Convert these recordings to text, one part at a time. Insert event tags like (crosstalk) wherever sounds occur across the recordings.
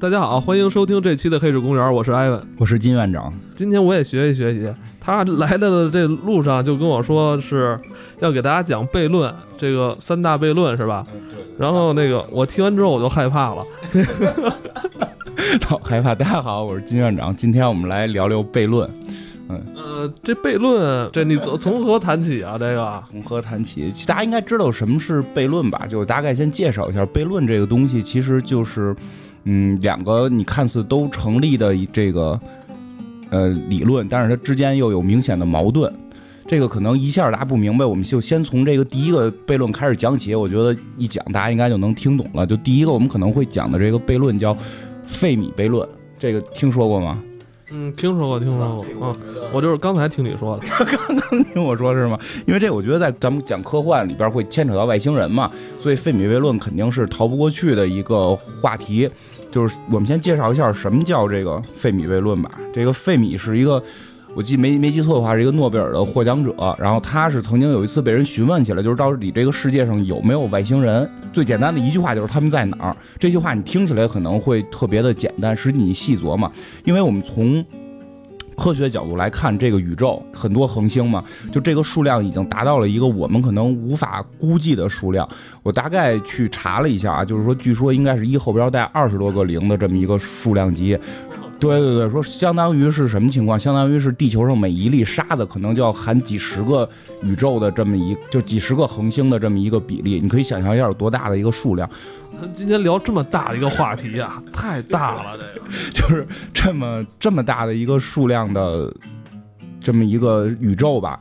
大家好，欢迎收听这期的《黑水公园》，我是艾文，我是金院长。今天我也学习学习，他来的这路上就跟我说是要给大家讲悖论，这个三大悖论是吧？然后那个我听完之后我就害怕了，(laughs) 好害怕。大家好，我是金院长，今天我们来聊聊悖论。嗯，呃，这悖论，这你从从何谈起啊？这个从何谈起？大家应该知道什么是悖论吧？就大概先介绍一下悖论这个东西，其实就是。嗯，两个你看似都成立的这个呃理论，但是它之间又有明显的矛盾。这个可能一下大家不明白，我们就先从这个第一个悖论开始讲起。我觉得一讲大家应该就能听懂了。就第一个我们可能会讲的这个悖论叫费米悖论，这个听说过吗？嗯，听说过，听说过。嗯，我就是刚才听你说的，(laughs) 刚刚听我说是吗？因为这我觉得在咱们讲科幻里边会牵扯到外星人嘛，所以费米悖论肯定是逃不过去的一个话题。就是我们先介绍一下什么叫这个费米悖论吧。这个费米是一个，我记没没记错的话是一个诺贝尔的获奖者。然后他是曾经有一次被人询问起来，就是到底这个世界上有没有外星人？最简单的一句话就是他们在哪儿。这句话你听起来可能会特别的简单，实际你细琢磨，因为我们从科学角度来看，这个宇宙很多恒星嘛，就这个数量已经达到了一个我们可能无法估计的数量。我大概去查了一下啊，就是说，据说应该是一后边带二十多个零的这么一个数量级。对对对，说相当于是什么情况？相当于是地球上每一粒沙子可能就要含几十个宇宙的这么一，就几十个恒星的这么一个比例。你可以想象一下有多大的一个数量。(laughs) 今天聊这么大的一个话题啊，太大了，(laughs) 这个 (laughs) 就是这么这么大的一个数量的这么一个宇宙吧？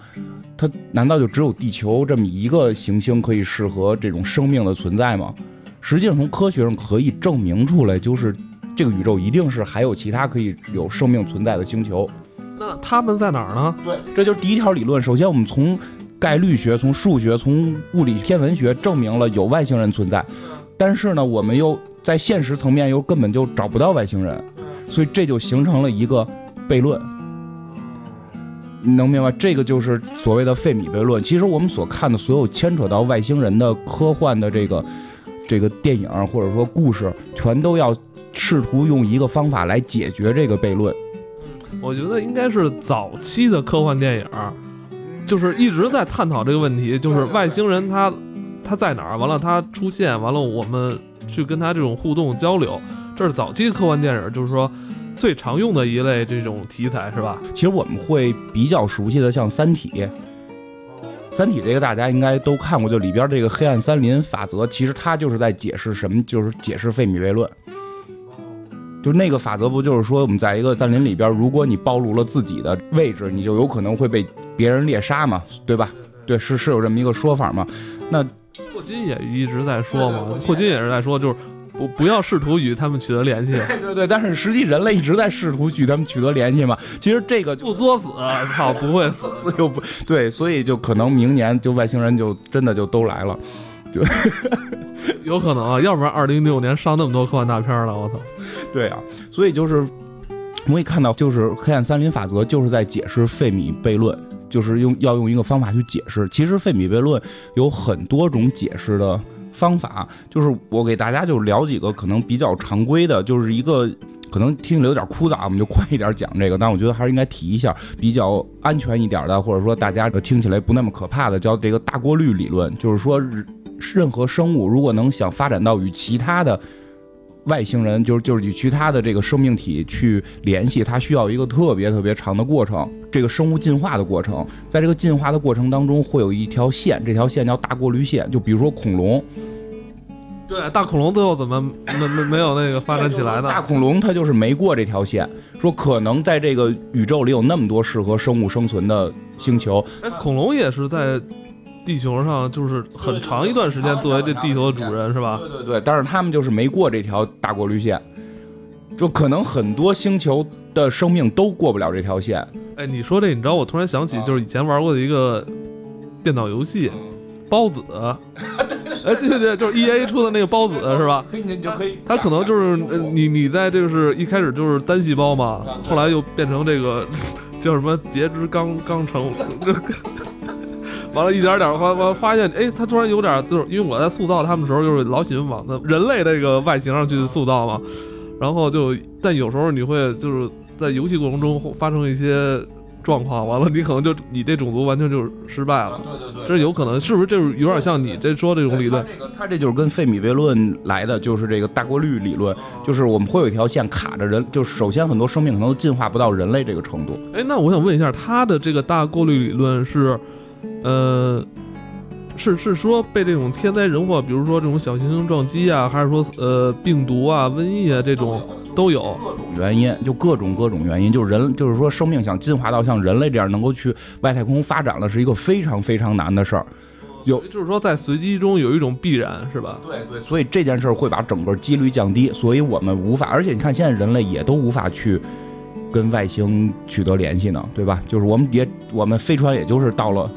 它难道就只有地球这么一个行星可以适合这种生命的存在吗？实际上，从科学上可以证明出来，就是这个宇宙一定是还有其他可以有生命存在的星球。那他们在哪儿呢？对，这就是第一条理论。首先，我们从概率学、从数学、从物理天文学证明了有外星人存在。但是呢，我们又在现实层面又根本就找不到外星人，所以这就形成了一个悖论。你能明白？这个就是所谓的费米悖论。其实我们所看的所有牵扯到外星人的科幻的这个这个电影或者说故事，全都要试图用一个方法来解决这个悖论。我觉得应该是早期的科幻电影，就是一直在探讨这个问题，就是外星人他。他在哪儿？完了，他出现，完了，我们去跟他这种互动交流，这是早期科幻电影，就是说最常用的一类这种题材，是吧？其实我们会比较熟悉的，像《三体》，《三体》这个大家应该都看过，就里边这个黑暗森林法则，其实它就是在解释什么，就是解释费米悖论。就那个法则不就是说，我们在一个森林里边，如果你暴露了自己的位置，你就有可能会被别人猎杀嘛，对吧？对，是是有这么一个说法嘛？那。霍金也一直在说嘛，霍金也是在说，就是不不要试图与他们取得联系。(laughs) 对对对，但是实际人类一直在试图与他们取得联系嘛。其实这个不作死，操，不会死，(laughs) 又不对，所以就可能明年就外星人就真的就都来了，就 (laughs) 有可能啊，要不然二零一六年上那么多科幻大片了，我操。对啊，所以就是我们看到，就是黑暗森林法则就是在解释费米悖论。就是用要用一个方法去解释，其实费米悖论有很多种解释的方法，就是我给大家就聊几个可能比较常规的，就是一个可能听起来有点枯燥，我们就快一点讲这个，但我觉得还是应该提一下，比较安全一点的，或者说大家听起来不那么可怕的，叫这个大过滤理论，就是说任何生物如果能想发展到与其他的。外星人就是就是与其他的这个生命体去联系，它需要一个特别特别长的过程，这个生物进化的过程，在这个进化的过程当中会有一条线，这条线叫大过滤线。就比如说恐龙，对，大恐龙最后怎么没没没有那个发展起来呢？大恐龙它就是没过这条线，说可能在这个宇宙里有那么多适合生物生存的星球，哎，恐龙也是在。地球上就是很长一段时间作为这地球的主人是吧？对对对，但是他们就是没过这条大过滤线，就可能很多星球的生命都过不了这条线。哎，你说这，你知道我突然想起，就是以前玩过的一个电脑游戏，包子。(laughs) 哎，对对对，就是 E A (laughs) 出的那个孢子是吧？可以，你就可以。它可能就是你你在这个是一开始就是单细胞嘛，后来又变成这个 (laughs) 叫什么截肢刚刚成。完了，一点点发发发现，哎，他突然有点，就是因为我在塑造他们的时候，就是老喜欢往那人类这个外形上去塑造嘛。然后就但有时候你会就是在游戏过程中发生一些状况，完了你可能就你这种族完全就是失败了，对对这是有可能，是不是？就是有点像你这说这种理论他。这个他这就是跟费米悖论来的，就是这个大过滤理论，就是我们会有一条线卡着人，就是首先很多生命可能都进化不到人类这个程度。哎，那我想问一下，他的这个大过滤理论是，呃，是是说被这种天灾人祸，比如说这种小行星撞击啊，还是说呃病毒啊、瘟疫啊这种都有？各种原因，就各种各种原因，就是人，就是说生命想进化到像人类这样能够去外太空发展了，是一个非常非常难的事儿。有就是说在随机中有一种必然，是吧？对对，所以这件事儿会把整个几率降低，所以我们无法，而且你看现在人类也都无法去跟外星取得联系呢，对吧？就是我们也我们飞船也就是到了，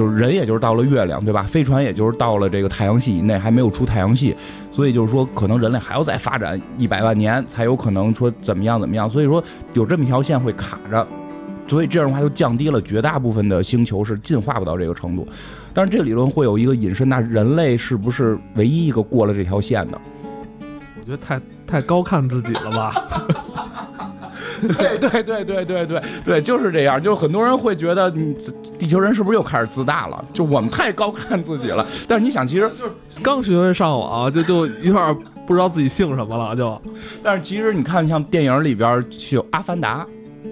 就是人也就是到了月亮，对吧？飞船也就是到了这个太阳系以内，还没有出太阳系，所以就是说可能人类还要再发展一百万年才有可能说怎么样怎么样，所以说有这么一条线会卡着。所以这样的话就降低了绝大部分的星球是进化不到这个程度，但是这个理论会有一个引申，那人类是不是唯一一个过了这条线的？我觉得太太高看自己了吧？(laughs) 对对对对对对对，就是这样。就是很多人会觉得，你地球人是不是又开始自大了？就我们太高看自己了。但是你想，其实就是刚学会上网，就就有点不知道自己姓什么了，就但是其实你看，像电影里边就有《阿凡达》，《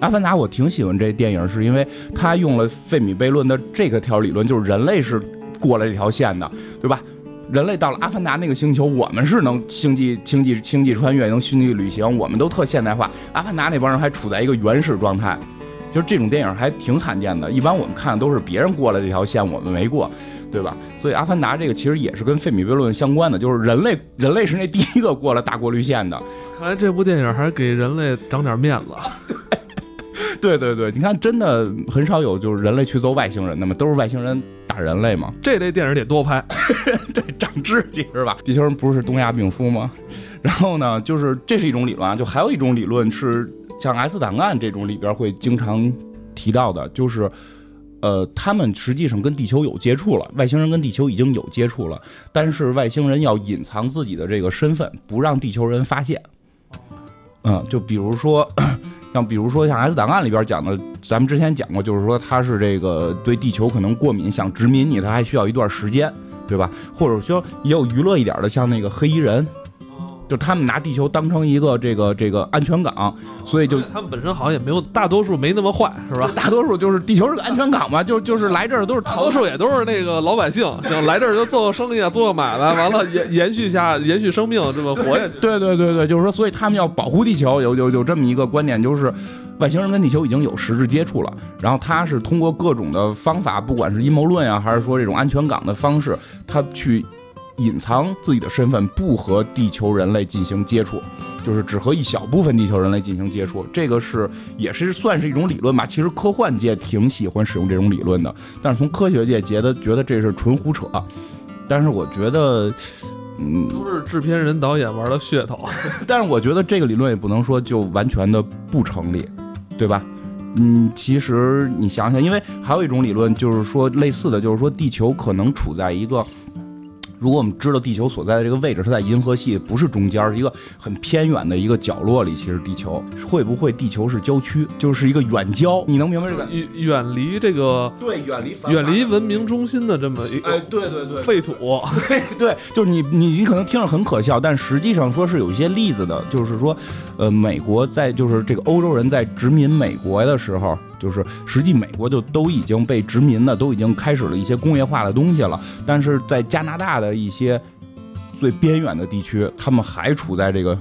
阿凡达》我挺喜欢这电影，是因为它用了费米悖论的这个条理论，就是人类是过了这条线的，对吧？人类到了阿凡达那个星球，我们是能星际星际星际穿越，能星际旅行，我们都特现代化。阿凡达那帮人还处在一个原始状态，就是这种电影还挺罕见的。一般我们看的都是别人过了这条线，我们没过，对吧？所以阿凡达这个其实也是跟费米悖论相关的，就是人类人类是那第一个过了大过滤线的。看来这部电影还是给人类长点面子。(laughs) 对对对，你看，真的很少有就是人类去揍外星人的嘛，都是外星人打人类嘛。这类电影得多拍。(laughs) 对，长知识是吧？地球人不是东亚病夫吗？(laughs) 然后呢，就是这是一种理论啊，就还有一种理论是像 S 档案这种里边会经常提到的，就是呃，他们实际上跟地球有接触了，外星人跟地球已经有接触了，但是外星人要隐藏自己的这个身份，不让地球人发现。嗯，就比如说。(coughs) 像比如说像 S 档案里边讲的，咱们之前讲过，就是说他是这个对地球可能过敏，想殖民你，他还需要一段时间，对吧？或者说也有娱乐一点的，像那个黑衣人，就他们拿地球当成一个这个这个安全港，所以就他们本身好像也没有，大多数没那么坏，是吧？大多数就是地球是个安全港嘛，就就是来这儿都是大多数也都是那个老百姓，想来这儿就做个生意啊，做个买卖，完了延延续下延续生命，这么活下去。对对对对，就是说，所以他们要保护地球，有有有这么一个观点，就是外星人跟地球已经有实质接触了，然后他是通过各种的方法，不管是阴谋论啊，还是说这种安全港的方式，他去隐藏自己的身份，不和地球人类进行接触，就是只和一小部分地球人类进行接触。这个是也是算是一种理论吧。其实科幻界挺喜欢使用这种理论的，但是从科学界觉得觉得这是纯胡扯。但是我觉得。嗯，都是制片人、导演玩的噱头。但是我觉得这个理论也不能说就完全的不成立，对吧？嗯，其实你想想，因为还有一种理论就是说类似的，就是说地球可能处在一个。如果我们知道地球所在的这个位置，是在银河系不是中间，是一个很偏远的一个角落里。其实地球会不会地球是郊区，就是一个远郊？你能明白这个？远 (laughs) 远离这个对，远离远离文明中心的这么一哎，对对对，废土。对 (laughs) 对，就是你你你可能听着很可笑，但实际上说是有一些例子的，就是说，呃，美国在就是这个欧洲人在殖民美国的时候。就是实际美国就都已经被殖民了，都已经开始了一些工业化的东西了。但是在加拿大的一些最边远的地区，他们还处在这个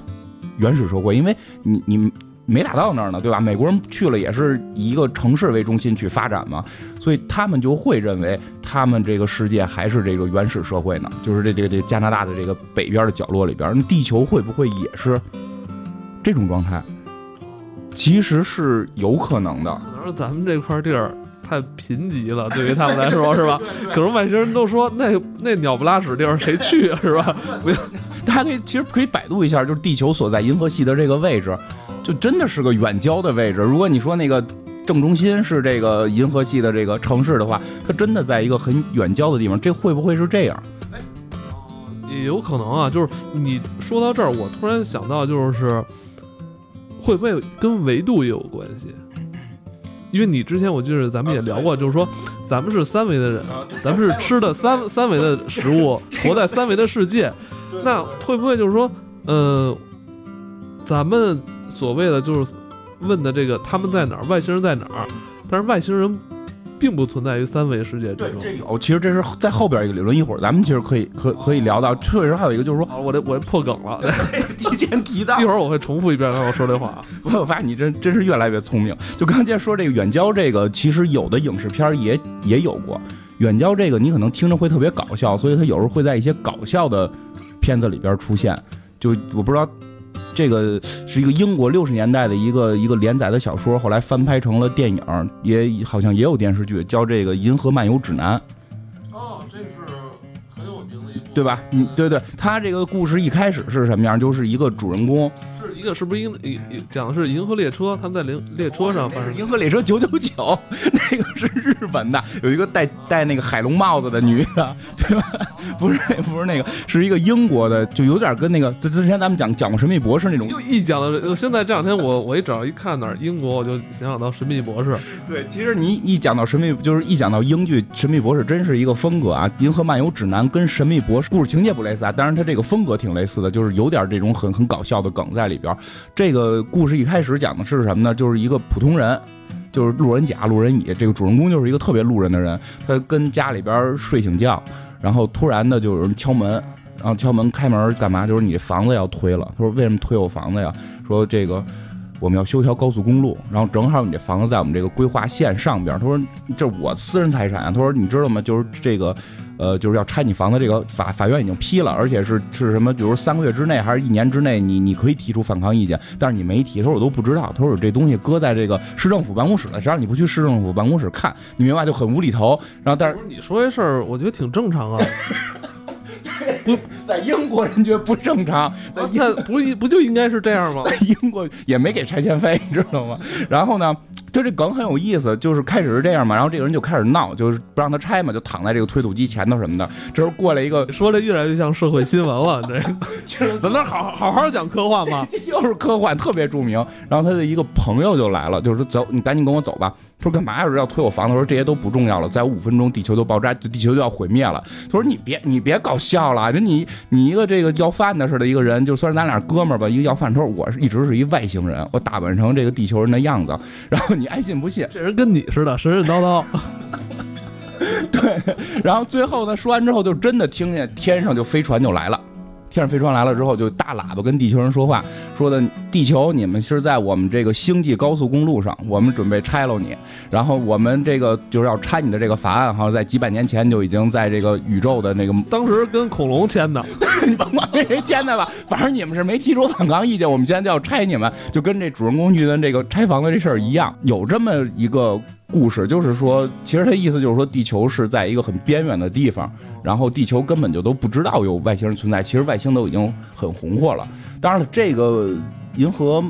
原始社会，因为你你没打到那儿呢，对吧？美国人去了也是以一个城市为中心去发展嘛，所以他们就会认为他们这个世界还是这个原始社会呢，就是这这这加拿大的这个北边的角落里边，那地球会不会也是这种状态？其实是有可能的，可能是咱们这块地儿太贫瘠了，对于他们来说是吧？(laughs) 可能外星人都说那那鸟不拉屎地儿谁去啊，是吧？(laughs) 不要，大家可以其实可以百度一下，就是地球所在银河系的这个位置，就真的是个远郊的位置。如果你说那个正中心是这个银河系的这个城市的话，它真的在一个很远郊的地方，这会不会是这样？也也有可能啊，就是你说到这儿，我突然想到，就是会不会跟维度也有关系？因为你之前我记得咱们也聊过，就是说咱们是三维的人，咱们是吃的三三维的食物，(laughs) 活在三维的世界，那会不会就是说，呃，咱们所谓的就是问的这个他们在哪儿，外星人在哪儿？但是外星人。并不存在于三维世界之中。这有，其实这是在后边一个理论，一会儿咱们其实可以可可以聊到。确实还有一个就是说，我这我破梗了，(laughs) 提前提到。(laughs) 一会儿我会重复一遍我说这话。(laughs) 我发现你真真是越来越聪明。就刚才说这个远郊这个，其实有的影视片也也有过远郊这个，你可能听着会特别搞笑，所以它有时候会在一些搞笑的片子里边出现。就我不知道。这个是一个英国六十年代的一个一个连载的小说，后来翻拍成了电影，也好像也有电视剧，叫这个《银河漫游指南》。哦，这是很有名的一部，对吧？你对对，他这个故事一开始是什么样？就是一个主人公。这个是不是银银讲的是银河列车？他们在列列车上，反正银河列车九九九，那个是日本的，有一个戴戴那个海龙帽子的女的，对吧？不是不是那个，是一个英国的，就有点跟那个之之前咱们讲讲过神秘博士那种。就一讲到，现在这两天我我一找一看哪儿英国，我就想想到神秘博士。(laughs) 对，其实你一讲到神秘，就是一讲到英剧《神秘博士》，真是一个风格啊！《银河漫游指南》跟《神秘博士》故事情节不类似啊，当然它这个风格挺类似的，就是有点这种很很搞笑的梗在里边。这个故事一开始讲的是什么呢？就是一个普通人，就是路人甲、路人乙。这个主人公就是一个特别路人的人，他跟家里边睡醒觉，然后突然的就有人敲门，然后敲门开门干嘛？就是你房子要推了。他说：“为什么推我房子呀？”说：“这个我们要修条高速公路，然后正好你这房子在我们这个规划线上边。”他说：“这我私人财产。”他说：“你知道吗？就是这个。”呃，就是要拆你房子，这个法法院已经批了，而且是是什么？比如三个月之内还是一年之内，你你可以提出反抗意见，但是你没提，他说我都不知道，他说这东西搁在这个市政府办公室了，只要你不去市政府办公室看，你明白就很无厘头。然后但是 (laughs) 你说这事儿，我觉得挺正常啊。不 (laughs) (laughs) 在英国人觉得不正常，在不不就应该是这样吗？在英国也没给拆迁费，你知道吗？然后呢？就这梗很有意思，就是开始是这样嘛，然后这个人就开始闹，就是不让他拆嘛，就躺在这个推土机前头什么的。这时候过来一个，说的越来越像社会新闻了，这 (laughs) 咱那好好好讲科幻吗？(laughs) 就是科幻，特别著名。然后他的一个朋友就来了，就是说走，你赶紧跟我走吧。他说干嘛要是要推我房子？说这些都不重要了，再有五分钟地球就爆炸，地球就要毁灭了。他说你别你别搞笑了，就你你一个这个要饭的似的一个人，就算是咱俩哥们儿吧，一个要饭。他说我是一直是一外星人，我打扮成这个地球人的样子，然后你爱信不信？这人跟你似的，神神叨叨。(laughs) 对，然后最后呢，说完之后就真的听见天上就飞船就来了。天上飞船来了之后，就大喇叭跟地球人说话，说的地球，你们是在我们这个星际高速公路上，我们准备拆了你，然后我们这个就是要拆你的这个法案，好像在几百年前就已经在这个宇宙的那个，当时跟恐龙签的，(laughs) 你甭管跟谁签的吧，反正你们是没提出反抗意见，我们现在就要拆你们，就跟这主人公遇的这个拆房子这事儿一样，有这么一个。故事就是说，其实他意思就是说，地球是在一个很边远的地方，然后地球根本就都不知道有外星人存在。其实外星都已经很红火了。当然了，这个《银河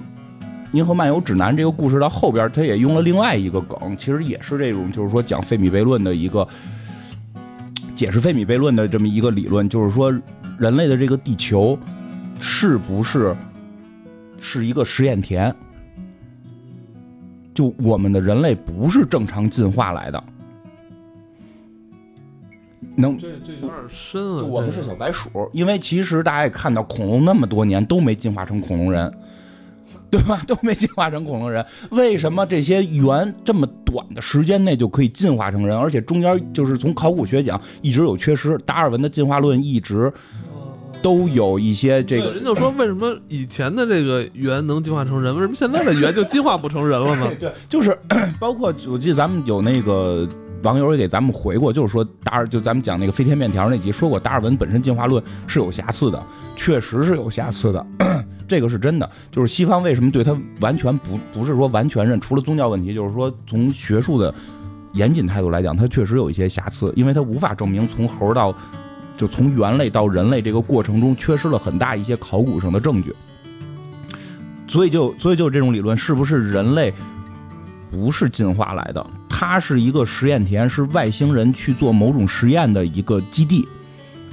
银河漫游指南》这个故事到后边，他也用了另外一个梗，其实也是这种，就是说讲费米悖论的一个解释费米悖论的这么一个理论，就是说人类的这个地球是不是是一个实验田？就我们的人类不是正常进化来的，能这这有点深啊！我们是小白鼠，因为其实大家也看到，恐龙那么多年都没进化成恐龙人，对吧？(laughs) 都没进化成恐龙人，为什么这些猿这么短的时间内就可以进化成人？而且中间就是从考古学讲一直有缺失，达尔文的进化论一直。都有一些这个，人就说为什么以前的这个猿能进化成人，为什么现在的猿就进化不成人了呢？(laughs) 对，就是包括我记得咱们有那个网友也给咱们回过，就是说达尔就咱们讲那个飞天面条那集说过，达尔文本身进化论是有瑕疵的，确实是有瑕疵的，(coughs) 这个是真的。就是西方为什么对他完全不不是说完全认，除了宗教问题，就是说从学术的严谨态度来讲，它确实有一些瑕疵，因为它无法证明从猴到。就从猿类到人类这个过程中，缺失了很大一些考古上的证据，所以就所以就这种理论，是不是人类不是进化来的？它是一个实验田，是外星人去做某种实验的一个基地。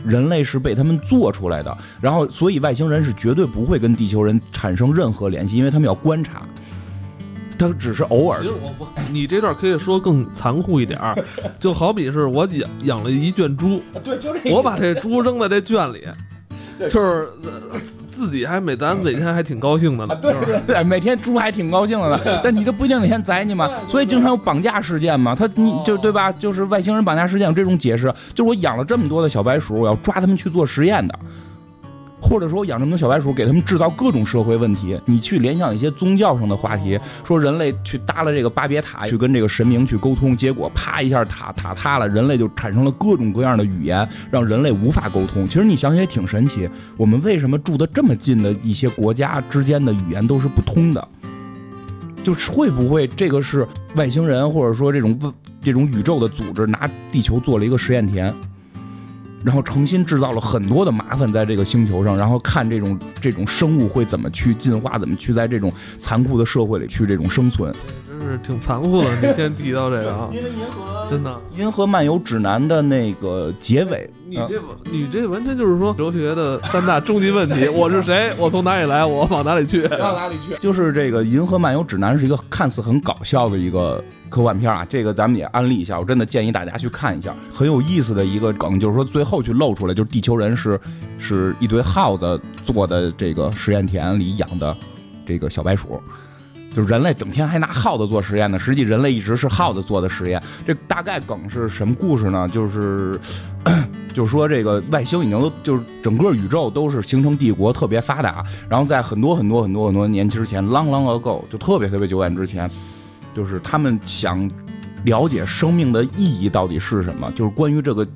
人类是被他们做出来的，然后所以外星人是绝对不会跟地球人产生任何联系，因为他们要观察，他只是偶尔你这段可以说更残酷一点儿，(laughs) 就好比是我养养了一圈猪，对，就这我把这猪扔在这圈里，(laughs) 就是呃自己还每咱每天还挺高兴的呢是对对，每天猪还挺高兴的呢，(laughs) 但你都不一定哪天宰你嘛，所以经常有绑架事件嘛，他你就对吧？就是外星人绑架事件有这种解释，就是我养了这么多的小白鼠，我要抓他们去做实验的。或者说，养这么多小白鼠，给他们制造各种社会问题。你去联想一些宗教上的话题，说人类去搭了这个巴别塔，去跟这个神明去沟通，结果啪一下塔塔塌了，人类就产生了各种各样的语言，让人类无法沟通。其实你想想也挺神奇，我们为什么住得这么近的一些国家之间的语言都是不通的？就是会不会这个是外星人，或者说这种这种宇宙的组织拿地球做了一个实验田，然后重新制造了很多的麻烦在这个星球上，然后看这种这种生物会怎么去进化，怎么去在这种残酷的社会里去这种生存。真是挺残酷的。你先提到这个啊，(laughs) 因为银河真的，银河漫游指南的那个结尾，你这你这完全就是说哲学的三大终极问题：我是谁？我从哪里来？我往哪里去？(laughs) 到哪里去？就是这个《银河漫游指南》是一个看似很搞笑的一个科幻片啊，这个咱们也安利一下，我真的建议大家去看一下，很有意思的一个梗，就是说最后去露出来，就是地球人是是一堆耗子做的这个实验田里养的这个小白鼠。就是人类整天还拿耗子做实验呢，实际人类一直是耗子做的实验。这大概梗是什么故事呢？就是，(coughs) 就是说这个外星已经都就是整个宇宙都是形成帝国特别发达，然后在很多很多很多很多年之前，long long ago，就特别特别久远之前，就是他们想了解生命的意义到底是什么，就是关于这个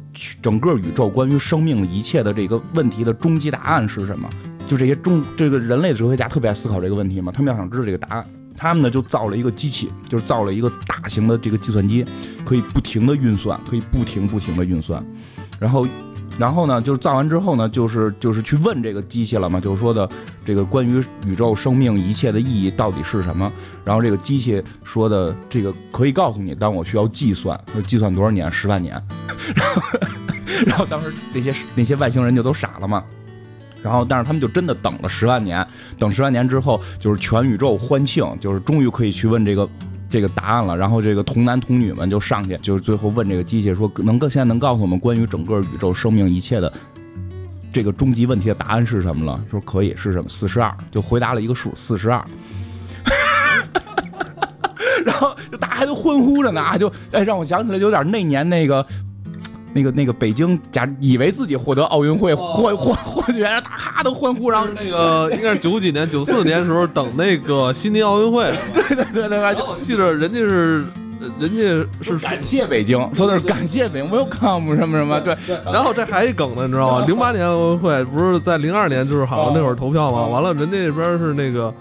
整个宇宙关于生命一切的这个问题的终极答案是什么。就这些中这个人类哲学家特别爱思考这个问题嘛，他们要想知道这个答案，他们呢就造了一个机器，就是造了一个大型的这个计算机，可以不停的运算，可以不停不停的运算，然后。然后呢，就是造完之后呢，就是就是去问这个机器了嘛，就是说的这个关于宇宙生命一切的意义到底是什么。然后这个机器说的这个可以告诉你，但我需要计算，计算多少年？十万年。(laughs) 然后，然后当时那些那些外星人就都傻了嘛。然后，但是他们就真的等了十万年，等十万年之后，就是全宇宙欢庆，就是终于可以去问这个这个答案了。然后这个童男童女们就上去，就是最后问这个机器说，能够现在能告诉我们关于整个宇宙生命一切的这个终极问题的答案是什么了？说可以是什么？四十二，就回答了一个数，四十二。(laughs) 然后就大家都欢呼着呢，啊，就哎让我想起来有点那年那个。那个那个北京假以为自己获得奥运会获获获决，大哈都欢呼，然后那个应该是九几年、九四年的时候，等那个悉尼奥运会，(laughs) 对对对对，就我记得人家是，呃人家是感谢北京，说的是感谢北京，welcome 什么什么，对。然后这还一梗呢，你知道吗？零八年奥运会不是在零二年，就是好像那会儿投票嘛，完了人家那边是那个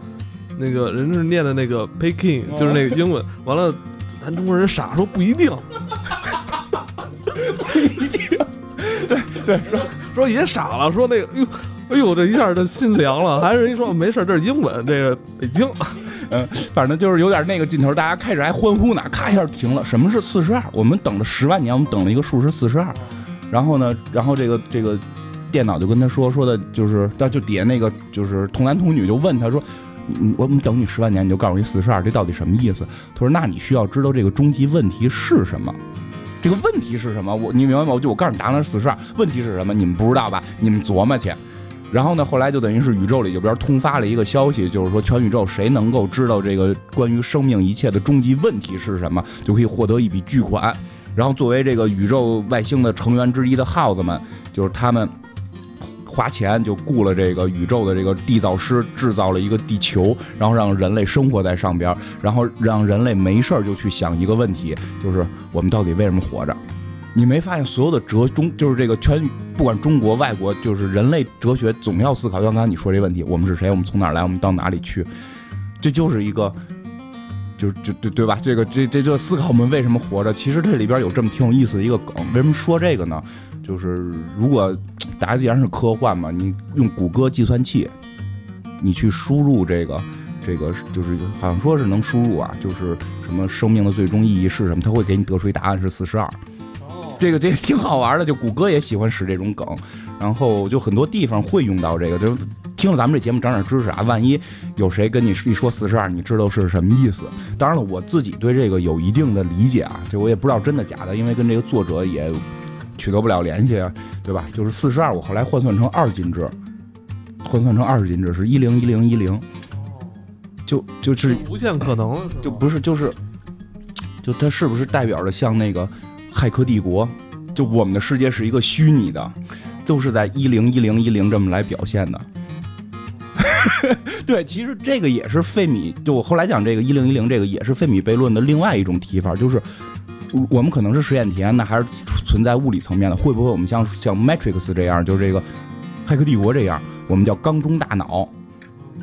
那个人是念的那个 Peking，就是那个英文，完了咱中国人傻说不一定。对对，说说也傻了，说那个，哎呦，哎呦，这一下这心凉了。还是人说没事，这是英文，这个北京，嗯，反正就是有点那个劲头，大家开始还欢呼呢，咔一下停了。什么是四十二？我们等了十万年，我们等了一个数是四十二。然后呢，然后这个这个电脑就跟他说，说的就是，他就底下那个就是童男童女就问他说。我们等你十万年，你就告诉你四十二，这到底什么意思？他说：“那你需要知道这个终极问题是什么。这个问题是什么？我你明白吗？我就我告诉你答案是四十二，问题是什么？你们不知道吧？你们琢磨去。然后呢，后来就等于是宇宙里这边通发了一个消息，就是说全宇宙谁能够知道这个关于生命一切的终极问题是什么，就可以获得一笔巨款。然后作为这个宇宙外星的成员之一的耗子们，就是他们。花钱就雇了这个宇宙的这个缔造师，制造了一个地球，然后让人类生活在上边，然后让人类没事儿就去想一个问题，就是我们到底为什么活着？你没发现所有的哲中，就是这个全不管中国外国，就是人类哲学总要思考，像刚才你说这问题，我们是谁？我们从哪儿来？我们到哪里去？这就是一个，就就对对吧？这个这这就思考我们为什么活着。其实这里边有这么挺有意思的一个梗，为什么说这个呢？就是如果大家既然是科幻嘛，你用谷歌计算器，你去输入这个这个，就是好像说是能输入啊，就是什么生命的最终意义是什么，它会给你得出一答案是四十二。哦，这个这个挺好玩的，就谷歌也喜欢使这种梗，然后就很多地方会用到这个，就听了咱们这节目长点知识啊。万一有谁跟你一说四十二，你知道是什么意思？当然了，我自己对这个有一定的理解啊，这我也不知道真的假的，因为跟这个作者也取得不了联系，对吧？就是四十二，我后来换算成二进制，换算成二十进制是一零一零一零，就就是无限可能，就不是就是，就它是不是代表着像那个？骇客帝国，就我们的世界是一个虚拟的，都是在一零一零一零这么来表现的。(laughs) 对，其实这个也是费米，就我后来讲这个一零一零这个也是费米悖论的另外一种提法，就是我们可能是实验体验，那还是存在物理层面的？会不会我们像像 Matrix 这样，就是这个骇客帝国这样，我们叫缸中大脑，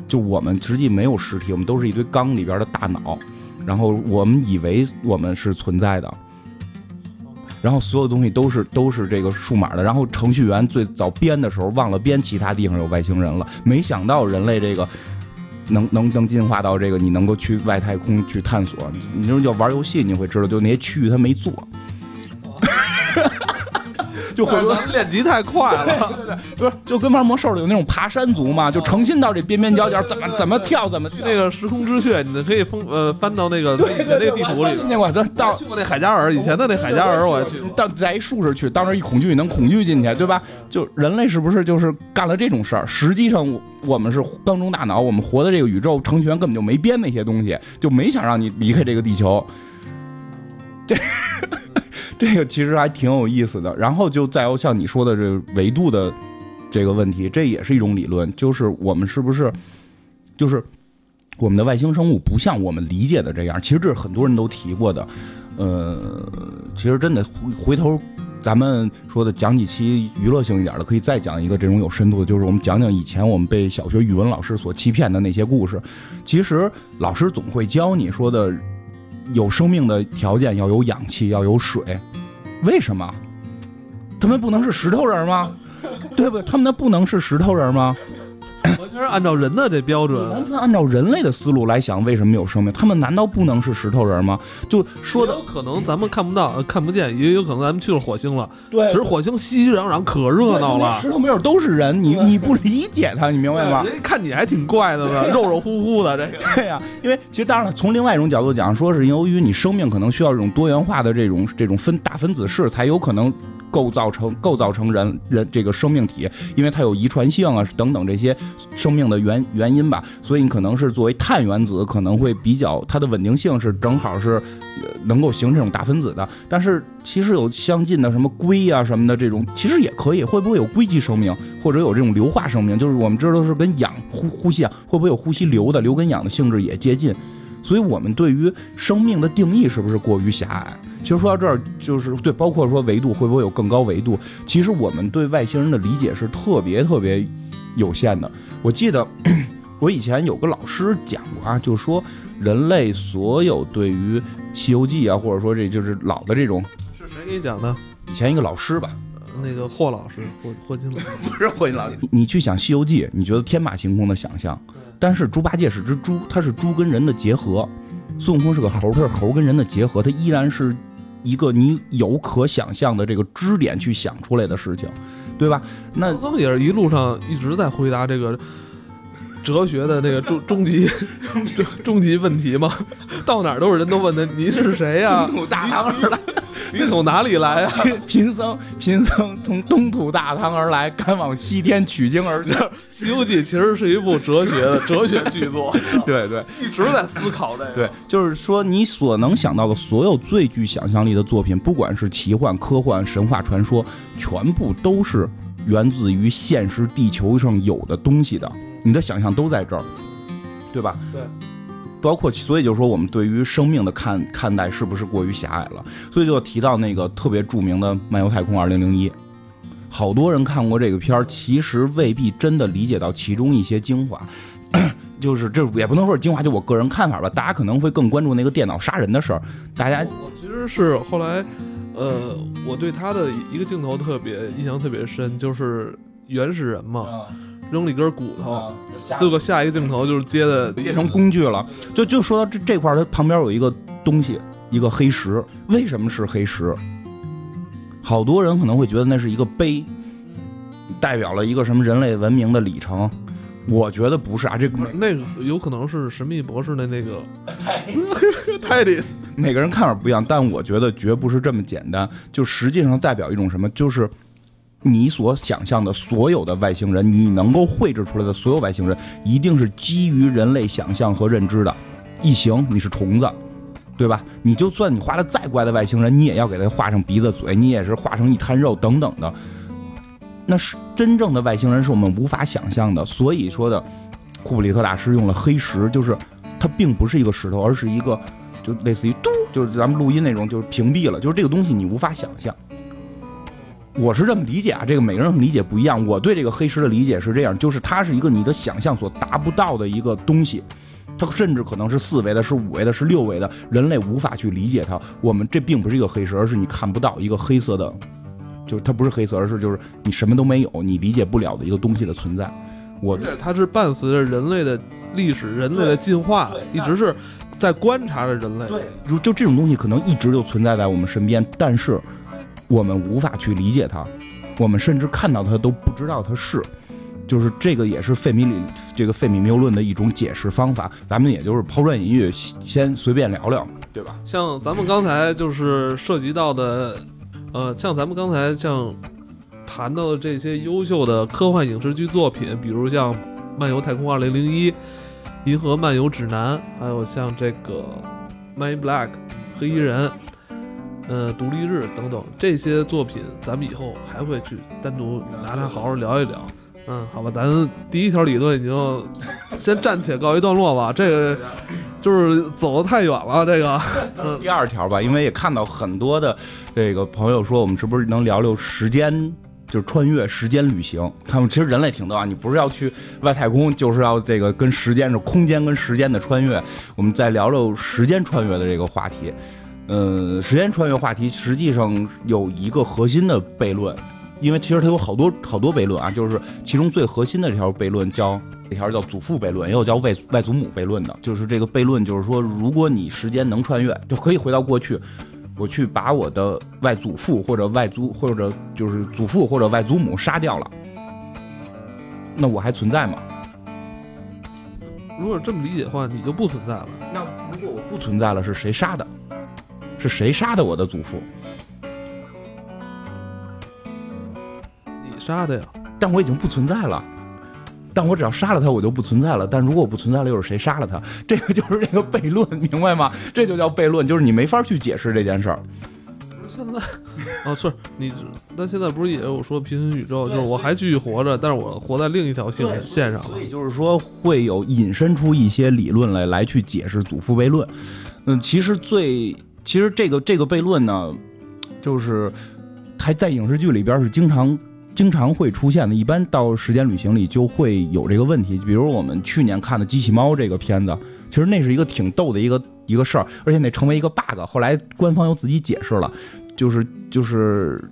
就我们实际没有实体，我们都是一堆缸里边的大脑，然后我们以为我们是存在的。然后所有东西都是都是这个数码的，然后程序员最早编的时候忘了编其他地方有外星人了，没想到人类这个能能能进化到这个你能够去外太空去探索，你说要玩游戏你会知道，就那些区域他没做。(laughs) 就会说练级太快了，对对对，不是就跟玩魔兽的有那种爬山族嘛，就诚心到这边边角角怎么怎么跳怎么那个时空之穴，你可以封呃翻到那个以前那个地图里。进去过，到去过那海加尔，以前的那海加尔我也去。到在一树上去，到那一恐惧能恐惧进去，对吧？就人类是不是就是干了这种事儿？实际上我们是缸中大脑，我们活的这个宇宙程序员根本就没编那些东西，就没想让你离开这个地球。这。这个其实还挺有意思的，然后就再有像你说的这维度的这个问题，这也是一种理论，就是我们是不是，就是我们的外星生物不像我们理解的这样，其实这是很多人都提过的，呃，其实真的回头咱们说的讲几期娱乐性一点的，可以再讲一个这种有深度的，就是我们讲讲以前我们被小学语文老师所欺骗的那些故事，其实老师总会教你说的。有生命的条件要有氧气，要有水，为什么？他们不能是石头人吗？对不对？他们那不能是石头人吗？完全是按照人的这标准，完全按照人类的思路来想，为什么有生命？他们难道不能是石头人吗？就说的可能咱们看不到、看不见，也有可能咱们去了火星了。对，其实火星熙熙攘攘，可热闹了。石头没有都是人，你 (laughs) 你不理解他，你明白吗？人看你还挺怪的呢，(laughs) 肉肉乎乎的这个。对呀，因为其实当然了，从另外一种角度讲，说是由于你生命可能需要这种多元化的这种这种分大分子式，才有可能。构造成构造成人人这个生命体，因为它有遗传性啊等等这些生命的原原因吧，所以你可能是作为碳原子可能会比较它的稳定性是正好是能够形成这种大分子的。但是其实有相近的什么硅啊什么的这种，其实也可以。会不会有硅基生命，或者有这种硫化生命？就是我们知道是跟氧呼呼吸啊，会不会有呼吸硫的？硫跟氧的性质也接近。所以，我们对于生命的定义是不是过于狭隘？其实说到这儿，就是对，包括说维度会不会有更高维度？其实我们对外星人的理解是特别特别有限的。我记得 (clears throat) 我以前有个老师讲过啊，就说人类所有对于《西游记》啊，或者说这就是老的这种，是谁给你讲的？以前一个老师吧，那个霍老师，霍霍金老师，(laughs) 不是霍金老师。你去想《西游记》，你觉得天马行空的想象？但是猪八戒是只猪，它是猪跟人的结合；孙悟空是个猴，它是猴跟人的结合，它依然是一个你有可想象的这个支点去想出来的事情，对吧？那僧也是一路上一直在回答这个哲学的那个终终极终 (laughs) 终极问题吗，到哪儿都是人都问他：“您是谁呀土？”大唐而来。你从哪里来啊？(laughs) 贫僧，贫僧从东土大唐而来，赶往西天取经而去。《西游记》其实是一部哲学的 (laughs) 哲学巨作。对对，一直在思考这个。对，就是说你所能想到的所有最具想象力的作品，不管是奇幻、科幻、神话、传说，全部都是源自于现实地球上有的东西的。你的想象都在这儿，对吧？对。包括，所以就是说，我们对于生命的看看待是不是过于狭隘了？所以就提到那个特别著名的《漫游太空二零零一》，好多人看过这个片儿，其实未必真的理解到其中一些精华。(clears throat) 就是这也不能说是精华，就我个人看法吧。大家可能会更关注那个电脑杀人的事儿。大家，我其实是后来，呃，我对他的一个镜头特别印象特别深，就是原始人嘛。扔了一根骨头，最后下一个镜头就是接的变成工具了。就就说到这这块，它旁边有一个东西，一个黑石。为什么是黑石？好多人可能会觉得那是一个碑，代表了一个什么人类文明的里程。我觉得不是啊，这个那个有可能是神秘博士的那个 (laughs) 泰迪，每个人看法不一样，但我觉得绝不是这么简单。就实际上代表一种什么，就是你所想象的所有的外星人，你能够绘制出来的所有外星人，一定是基于人类想象和认知的。异形，你是虫子，对吧？你就算你画的再怪的外星人，你也要给他画上鼻子、嘴，你也是画成一滩肉等等的。那是真正的外星人，是我们无法想象的。所以说的，库布里克大师用了黑石，就是它并不是一个石头，而是一个就类似于嘟，就是咱们录音那种，就是屏蔽了，就是这个东西你无法想象。我是这么理解啊，这个每个人理解不一样。我对这个黑石的理解是这样，就是它是一个你的想象所达不到的一个东西，它甚至可能是四维的，是五维的，是六维的，人类无法去理解它。我们这并不是一个黑石，而是你看不到一个黑色的。就是它不是黑色，而是就是你什么都没有，你理解不了的一个东西的存在。我它是伴随着人类的历史、人类的进化，一直是在观察着人类。对，就就这种东西可能一直就存在在我们身边，但是我们无法去理解它，我们甚至看到它都不知道它是。就是这个也是费米里这个费米谬论的一种解释方法。咱们也就是抛砖引玉，先随便聊聊，对吧？像咱们刚才就是涉及到的。呃，像咱们刚才像谈到的这些优秀的科幻影视剧作品，比如像《漫游太空2001》《银河漫游指南》，还有像这个《Man in Black》黑衣人，呃，《独立日》等等这些作品，咱们以后还会去单独拿它好好聊一聊。嗯，好吧，咱第一条理论已经先暂且告一段落吧。这个就是走的太远了。这个，(laughs) 嗯，第二条吧，因为也看到很多的这个朋友说，我们是不是能聊聊时间，就是穿越时间旅行？看，其实人类挺多啊，你不是要去外太空，就是要这个跟时间是空间跟时间的穿越。我们再聊聊时间穿越的这个话题。嗯，时间穿越话题实际上有一个核心的悖论。因为其实它有好多好多悖论啊，就是其中最核心的这条悖论叫这条叫祖父悖论，也有叫外外祖母悖论的。就是这个悖论就是说，如果你时间能穿越，就可以回到过去，我去把我的外祖父或者外祖或者就是祖父或者外祖母杀掉了，那我还存在吗？如果这么理解的话，你就不存在了。那如果我不存在了，是谁杀的？是谁杀的我的祖父？你杀的呀，但我已经不存在了。但我只要杀了他，我就不存在了。但如果我不存在了，又是谁杀了他？(laughs) 这个就是这个悖论，明白吗？这就叫悖论，就是你没法去解释这件事儿。现在，哦，是你，但现在不是也有说平行宇宙，就是我还继续活着，但是我活在另一条线线上了。所以就是说会有引申出一些理论来来去解释祖父悖论。嗯，其实最其实这个这个悖论呢，就是还在影视剧里边是经常。经常会出现的，一般到时间旅行里就会有这个问题。比如我们去年看的《机器猫》这个片子，其实那是一个挺逗的一个一个事儿，而且那成为一个 bug。后来官方又自己解释了，就是就是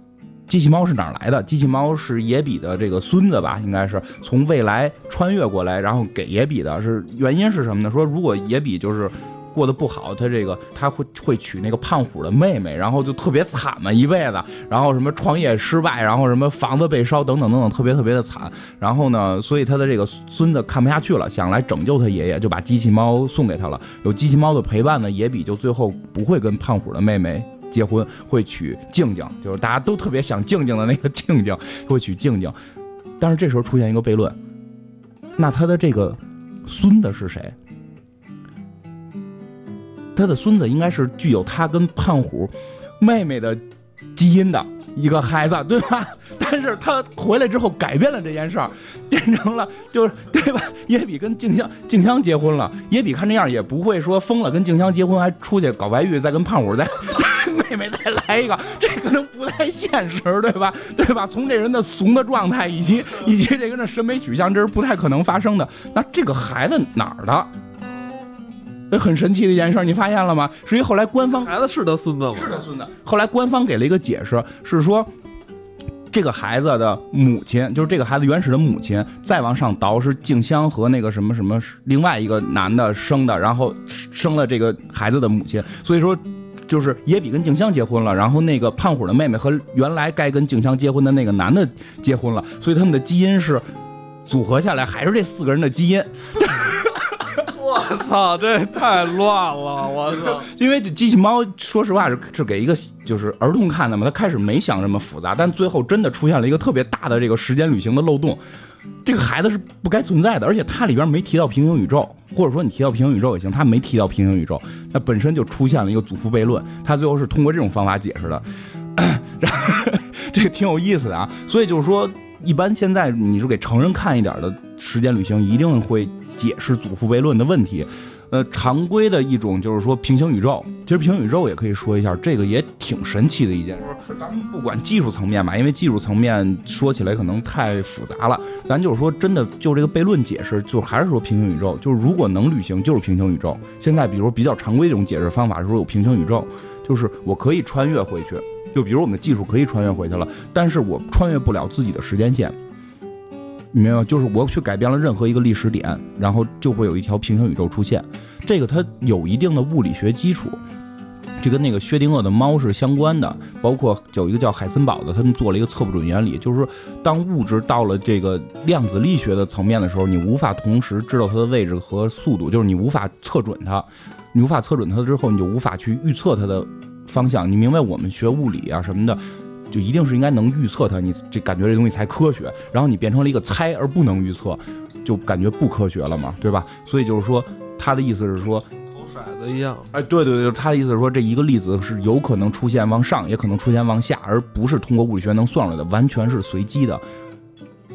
机器猫是哪儿来的？机器猫是野比的这个孙子吧？应该是从未来穿越过来，然后给野比的。是原因是什么呢？说如果野比就是。过得不好，他这个他会会娶那个胖虎的妹妹，然后就特别惨嘛，一辈子，然后什么创业失败，然后什么房子被烧，等等等等，特别特别的惨。然后呢，所以他的这个孙子看不下去了，想来拯救他爷爷，就把机器猫送给他了。有机器猫的陪伴呢，也比就最后不会跟胖虎的妹妹结婚，会娶静静，就是大家都特别想静静的那个静静，会娶静静。但是这时候出现一个悖论，那他的这个孙子是谁？他的孙子应该是具有他跟胖虎妹妹的基因的。一个孩子，对吧？但是他回来之后改变了这件事儿，变成了就是对吧？也比跟静香静香结婚了，也比看这样也不会说疯了，跟静香结婚还出去搞外遇，再跟胖虎再 (laughs) 妹妹再来一个，这可能不太现实，对吧？对吧？从这人的怂的状态以及以及这个的审美取向，这是不太可能发生的。那这个孩子哪儿的？这很神奇的一件事，你发现了吗？实际后来官方孩子是他孙子吗？是他孙子。后来官方给了一个解释，是说这个孩子的母亲，就是这个孩子原始的母亲，再往上倒是静香和那个什么什么另外一个男的生的，然后生了这个孩子的母亲。所以说，就是野比跟静香结婚了，然后那个胖虎的妹妹和原来该跟静香结婚的那个男的结婚了，所以他们的基因是组合下来还是这四个人的基因。(laughs) 我操，这太乱了！我操，(laughs) 因为这机器猫，说实话是是给一个就是儿童看的嘛，他开始没想这么复杂，但最后真的出现了一个特别大的这个时间旅行的漏洞。这个孩子是不该存在的，而且它里边没提到平行宇宙，或者说你提到平行宇宙也行，它没提到平行宇宙，那本身就出现了一个祖父悖论，他最后是通过这种方法解释的，然 (laughs) 后这个挺有意思的啊。所以就是说，一般现在你是给成人看一点的时间旅行，一定会。解释祖父悖论的问题，呃，常规的一种就是说平行宇宙。其实平行宇宙也可以说一下，这个也挺神奇的一件事。咱们不管技术层面吧，因为技术层面说起来可能太复杂了。咱就是说，真的就这个悖论解释，就还是说平行宇宙。就是如果能旅行，就是平行宇宙。现在比如比较常规这种解释方法是说有平行宇宙，就是我可以穿越回去。就比如我们的技术可以穿越回去了，但是我穿越不了自己的时间线。你明白？就是我去改变了任何一个历史点，然后就会有一条平行宇宙出现。这个它有一定的物理学基础，这跟那个薛定谔的猫是相关的。包括有一个叫海森堡的，他们做了一个测不准原理，就是说当物质到了这个量子力学的层面的时候，你无法同时知道它的位置和速度，就是你无法测准它，你无法测准它之后，你就无法去预测它的方向。你明白我们学物理啊什么的？就一定是应该能预测它，你这感觉这东西才科学。然后你变成了一个猜而不能预测，就感觉不科学了嘛，对吧？所以就是说，他的意思是说，投骰子一样。哎，对对对，他的意思是说，这一个粒子是有可能出现往上，也可能出现往下，而不是通过物理学能算出来的，完全是随机的。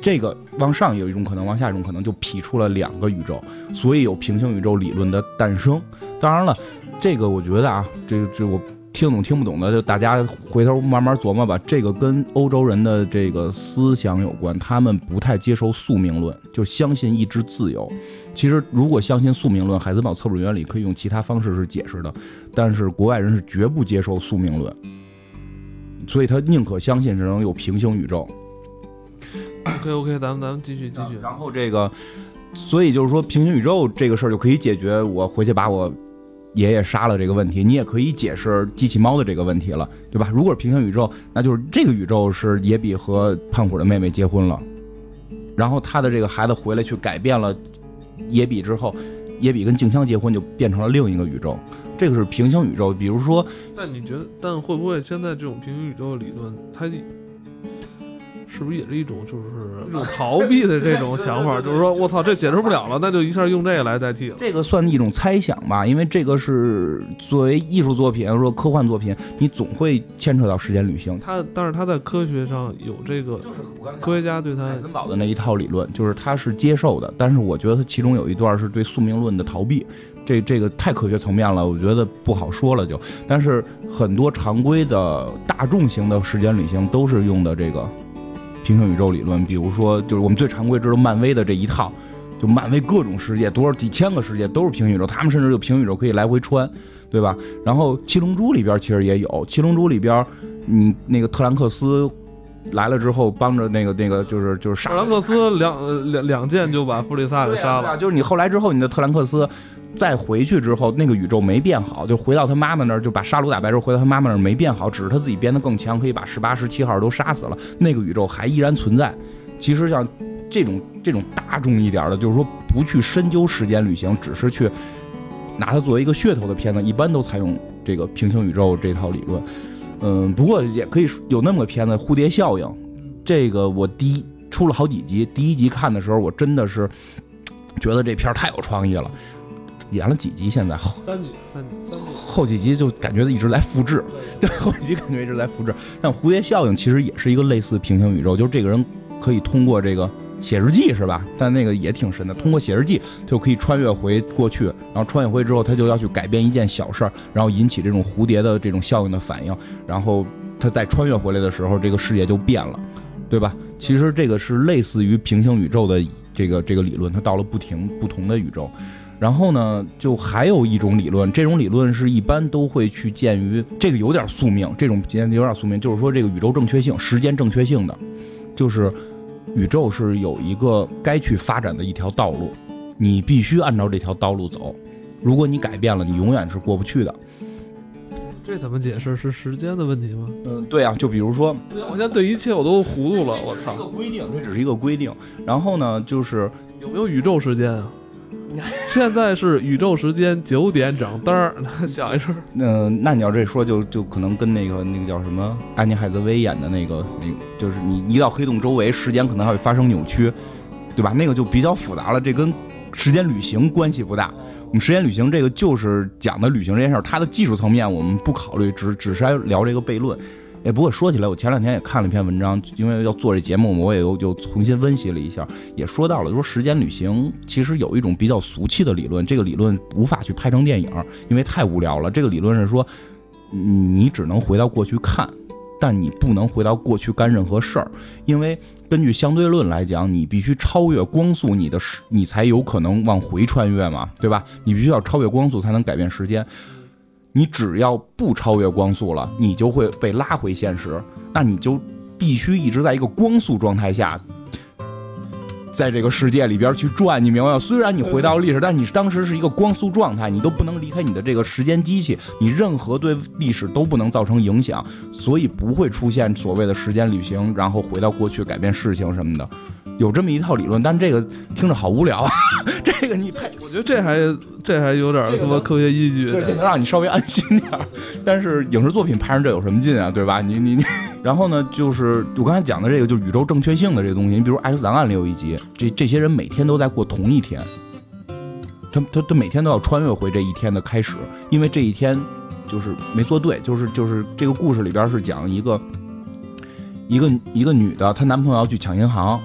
这个往上有一种可能，往下一种可能，就劈出了两个宇宙，所以有平行宇宙理论的诞生。当然了，这个我觉得啊，这个这我。听懂听不懂的，就大家回头慢慢琢磨吧。这个跟欧洲人的这个思想有关，他们不太接受宿命论，就相信意志自由。其实，如果相信宿命论，海森堡测不准原理可以用其他方式是解释的，但是国外人是绝不接受宿命论，所以他宁可相信只能有平行宇宙。OK OK，(laughs) 咱们咱们继续继续。然后这个，所以就是说平行宇宙这个事儿就可以解决。我回去把我。爷爷杀了这个问题，你也可以解释机器猫的这个问题了，对吧？如果是平行宇宙，那就是这个宇宙是野比和胖虎的妹妹结婚了，然后他的这个孩子回来去改变了野比之后，野比跟静香结婚就变成了另一个宇宙，这个是平行宇宙。比如说，那你觉得，但会不会现在这种平行宇宙理论，它？是不是也是一种就是一种逃避的这种 (laughs) 想法？就是说我操，这解释不了了，那就一下用这个来代替了。这个算一种猜想吧，因为这个是作为艺术作品，说科幻作品，你总会牵扯到时间旅行。它，但是它在科学上有这个，就是科学家对他森堡的那一套理论，就是他是接受的。但是我觉得他其中有一段是对宿命论的逃避，这这个太科学层面了，我觉得不好说了就。但是很多常规的大众型的时间旅行都是用的这个。平行宇宙理论，比如说，就是我们最常规知道漫威的这一套，就漫威各种世界，多少几千个世界都是平行宇宙，他们甚至有平行宇宙可以来回穿，对吧？然后七龙珠里边其实也有，七龙珠里边，你那个特兰克斯来了之后，帮着那个那个就是就是杀特兰克斯两两两剑就把弗利萨给杀了，就是你后来之后，你的特兰克斯。再回去之后，那个宇宙没变好，就回到他妈妈那儿，就把沙鲁打败之后，回到他妈妈那儿没变好，只是他自己变得更强，可以把十八、十七号都杀死了。那个宇宙还依然存在。其实像这种这种大众一点的，就是说不去深究时间旅行，只是去拿它作为一个噱头的片子，一般都采用这个平行宇宙这套理论。嗯，不过也可以有那么个片子《蝴蝶效应》，这个我第一出了好几集，第一集看的时候，我真的是觉得这片太有创意了。演了几集？现在后三集，三集，三集。后几集就感觉一直在复制，对，后几集感觉一直在复制。像蝴蝶效应其实也是一个类似平行宇宙，就是这个人可以通过这个写日记，是吧？但那个也挺神的，通过写日记就可以穿越回过去，然后穿越回之后，他就要去改变一件小事儿，然后引起这种蝴蝶的这种效应的反应，然后他再穿越回来的时候，这个世界就变了，对吧？其实这个是类似于平行宇宙的这个这个理论，它到了不停不同的宇宙。然后呢，就还有一种理论，这种理论是一般都会去鉴于这个有点宿命，这种有点宿命，就是说这个宇宙正确性、时间正确性的，就是宇宙是有一个该去发展的一条道路，你必须按照这条道路走，如果你改变了，你永远是过不去的。这怎么解释？是时间的问题吗？嗯，对啊，就比如说，我现在对一切我都糊涂了，我操！一个规定，这只是一个规定。然后呢，就是有没有宇宙时间啊？(laughs) 现在是宇宙时间九点整，嘚儿，(laughs) 想一声。嗯，那你要这说，就就可能跟那个那个叫什么安妮海瑟薇演的那个那，就是你一到黑洞周围，时间可能还会发生扭曲，对吧？那个就比较复杂了，这跟时间旅行关系不大。我们时间旅行这个就是讲的旅行这件事儿，它的技术层面我们不考虑，只只是来聊这个悖论。哎，不过说起来，我前两天也看了一篇文章，因为要做这节目，我也又又重新温习了一下，也说到了，说时间旅行其实有一种比较俗气的理论，这个理论无法去拍成电影，因为太无聊了。这个理论是说，你只能回到过去看，但你不能回到过去干任何事儿，因为根据相对论来讲，你必须超越光速，你的时你才有可能往回穿越嘛，对吧？你必须要超越光速才能改变时间。你只要不超越光速了，你就会被拉回现实。那你就必须一直在一个光速状态下，在这个世界里边去转。你明白吗？虽然你回到历史，但你当时是一个光速状态，你都不能离开你的这个时间机器，你任何对历史都不能造成影响，所以不会出现所谓的时间旅行，然后回到过去改变事情什么的。有这么一套理论，但这个听着好无聊啊！(laughs) 这个你太，我觉得这还这还有点什么科学依据，对，这能让你稍微安心点儿。但是影视作品拍成这有什么劲啊？对吧？你你你，然后呢，就是我刚才讲的这个，就是宇宙正确性的这个东西。你比如《X 档案》里有一集，这这些人每天都在过同一天，他他他每天都要穿越回这一天的开始，因为这一天就是没做对，就是就是这个故事里边是讲一个一个一个女的，她男朋友要去抢银行。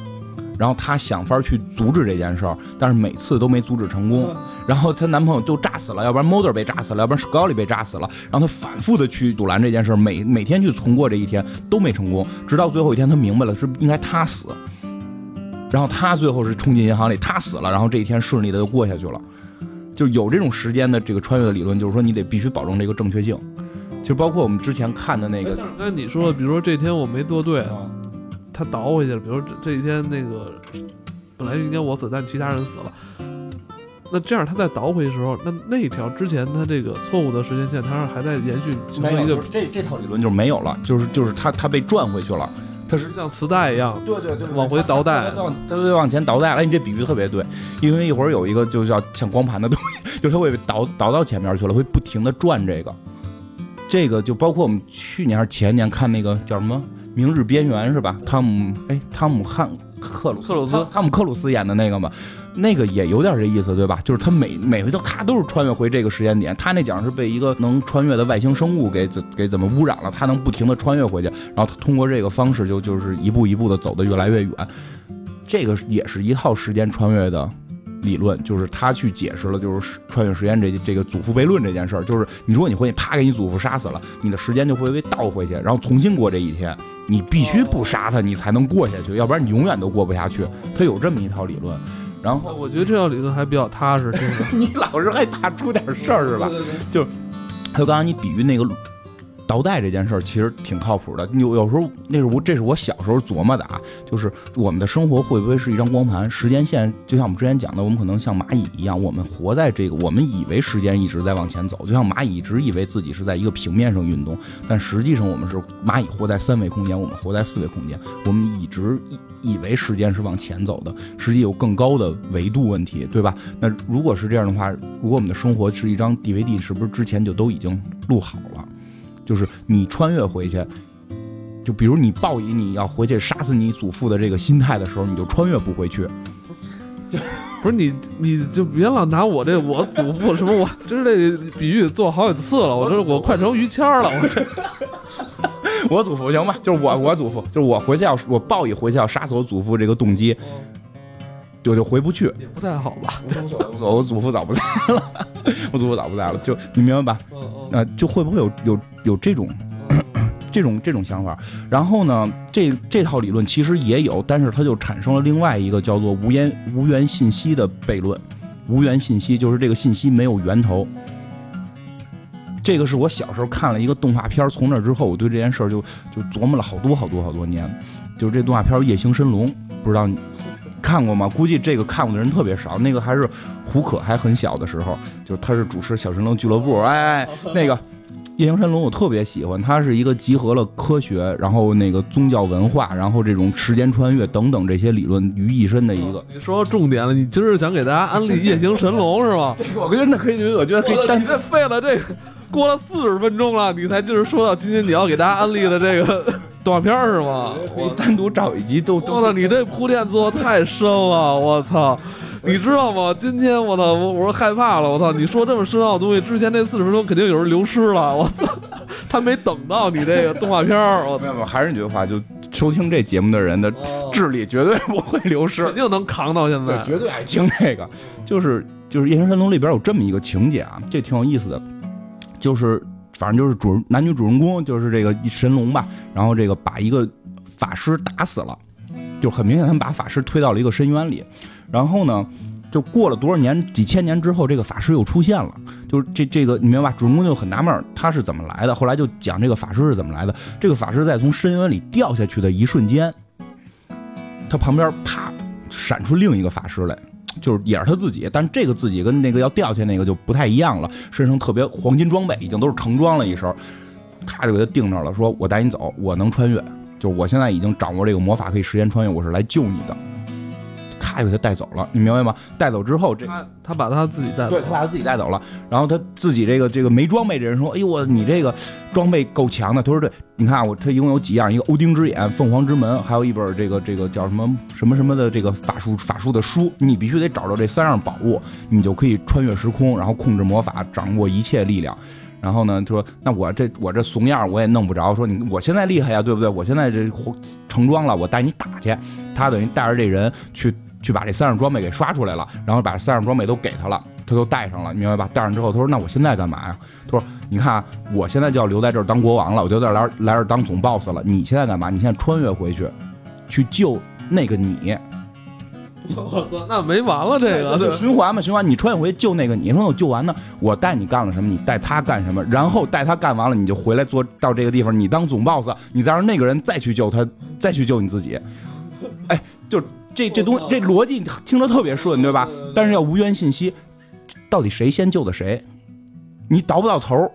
然后她想法去阻止这件事儿，但是每次都没阻止成功。然后她男朋友就炸死了，要不然 Mother 被炸死了，要不然史高里被炸死了。然后她反复的去阻拦这件事儿，每每天去重过这一天都没成功。直到最后一天，她明白了是应该她死。然后她最后是冲进银行里，她死了，然后这一天顺利的就过下去了。就有这种时间的这个穿越的理论，就是说你得必须保证这个正确性。其实包括我们之前看的那个，刚才你说，比如说这天我没做对。他倒回去了，比如这这几天那个本来应该我死，但其他人死了。那这样他再倒回去的时候，那那条之前他这个错误的时间线，他还在延续。没有，这这套理论就是没有了，就是就是他他被转回去了，他是像磁带一样，对对对，往回倒带，他会往前倒带。哎，你这比喻特别对，因为一会儿有一个就叫像光盘的东西，(laughs) 就是它会倒倒到前面去了，会不停的转这个。这个就包括我们去年还是前年看那个叫什么？明日边缘是吧？汤姆哎，汤姆汉克鲁克鲁斯，汤姆克鲁斯演的那个嘛，那个也有点这意思对吧？就是他每每回都咔都是穿越回这个时间点，他那讲是被一个能穿越的外星生物给怎给怎么污染了，他能不停的穿越回去，然后他通过这个方式就就是一步一步的走得越来越远，这个也是一套时间穿越的。理论就是他去解释了，就是穿越时间这这个祖父悖论这件事儿，就是你如果你回去啪给你祖父杀死了，你的时间就会被倒回去，然后重新过这一天。你必须不杀他，你才能过下去，要不然你永远都过不下去。他有这么一套理论，然后我觉得这套理论还比较踏实。(laughs) 你老是还怕出点事儿是吧？就还有刚刚你比喻那个。倒带这件事儿其实挺靠谱的。有有时候那是我这是我小时候琢磨的啊，就是我们的生活会不会是一张光盘？时间线就像我们之前讲的，我们可能像蚂蚁一样，我们活在这个，我们以为时间一直在往前走，就像蚂蚁一直以为自己是在一个平面上运动，但实际上我们是蚂蚁活在三维空间，我们活在四维空间，我们一直以以为时间是往前走的，实际有更高的维度问题，对吧？那如果是这样的话，如果我们的生活是一张 DVD，是不是之前就都已经录好了？就是你穿越回去，就比如你抱以你要回去杀死你祖父的这个心态的时候，你就穿越不回去。不是你，你就别老拿我这我祖父什么我，就是这比喻做好几次了，我这我快成于谦了，我这。(laughs) 我祖父行吧？就是我我祖父，就是我回去要我抱以回去要杀死我祖父这个动机，就就回不去。也不太好吧？(laughs) 我祖父早不在了，(laughs) 我祖父早不在了，就你明白吧？呃就会不会有有有这种 (coughs) 这种这种想法？然后呢，这这套理论其实也有，但是它就产生了另外一个叫做无源无源信息的悖论。无源信息就是这个信息没有源头。这个是我小时候看了一个动画片，从那之后我对这件事儿就就琢磨了好多好多好多年。就是这动画片《夜行神龙》，不知道你看过吗？估计这个看过的人特别少。那个还是胡可还很小的时候，就是他是主持《小神龙俱乐部》。哎，那个 (laughs) 夜行神龙我特别喜欢，它是一个集合了科学，然后那个宗教文化，然后这种时间穿越等等这些理论于一身的一个。你说到重点了，你今儿想给大家安利夜行神龙是吗？(laughs) 我真的可以，我觉得可以单你这费了这个过了四十分钟了，你才就是说到今天你要给大家安利的这个动画片是吗？我单独找一集都我都操，你这铺垫做的太深了，我操！你知道吗？今天我操，我我说害怕了，我操！你说这么深奥的东西，之前那四十分钟肯定有人流失了，我操！他没等到你这个动画片儿，我没有没有，还是那句话，就收听这节目的人的哦智力绝对不会流失肯。定能扛到现对，在。绝对爱听这个。就是就是《夜行神龙》里边有这么一个情节啊，这挺有意思的，就是反正就是主男女主人公就是这个神龙吧，然后这个把一个法师打死了，就很明显他们把法师推到了一个深渊里，然后呢。就过了多少年，几千年之后，这个法师又出现了。就是这这个，你明白吧？主人公就很纳闷，他是怎么来的？后来就讲这个法师是怎么来的。这个法师在从深渊里掉下去的一瞬间，他旁边啪闪出另一个法师来，就是也是他自己，但这个自己跟那个要掉下那个就不太一样了，身上特别黄金装备，已经都是成装了一身，咔就给他定那儿了，说我带你走，我能穿越，就是我现在已经掌握这个魔法可以时间穿越，我是来救你的，咔就给他带走了，你明白吗？带走之后，这他他把他自己带走对他把他自己带走了，然后他自己这个这个没装备这人说：“哎呦我你这个装备够强的。”他说：“对，你看啊我他一共有几样，一个欧丁之眼、凤凰之门，还有一本这个这个叫什么什么什么的这个法术法术的书，你必须得找到这三样宝物，你就可以穿越时空，然后控制魔法，掌握一切力量。”然后呢，说那我这我这怂样我也弄不着，说你我现在厉害呀，对不对？我现在这成装了，我带你打去。他等于带着这人去 (laughs) 去把这三样装备给刷出来了，然后把三样装备都给他了，他都带上了，明白吧？带上之后，他说：“那我现在干嘛呀？”他说：“你看啊，我现在就要留在这儿当国王了，我就在这儿来来这儿当总 boss 了。你现在干嘛？你现在穿越回去，去救那个你。我操，那没完了这个，对？循环嘛，循环。你穿越回去救那个你，说我救完呢，我带你干了什么？你带他干什么？然后带他干完了，你就回来做到这个地方，你当总 boss，你再让那个人再去救他，再去救你自己。哎，就这这东西，这逻辑听着特别顺，对吧？但是要无源信息，到底谁先救的谁，你倒不到头儿，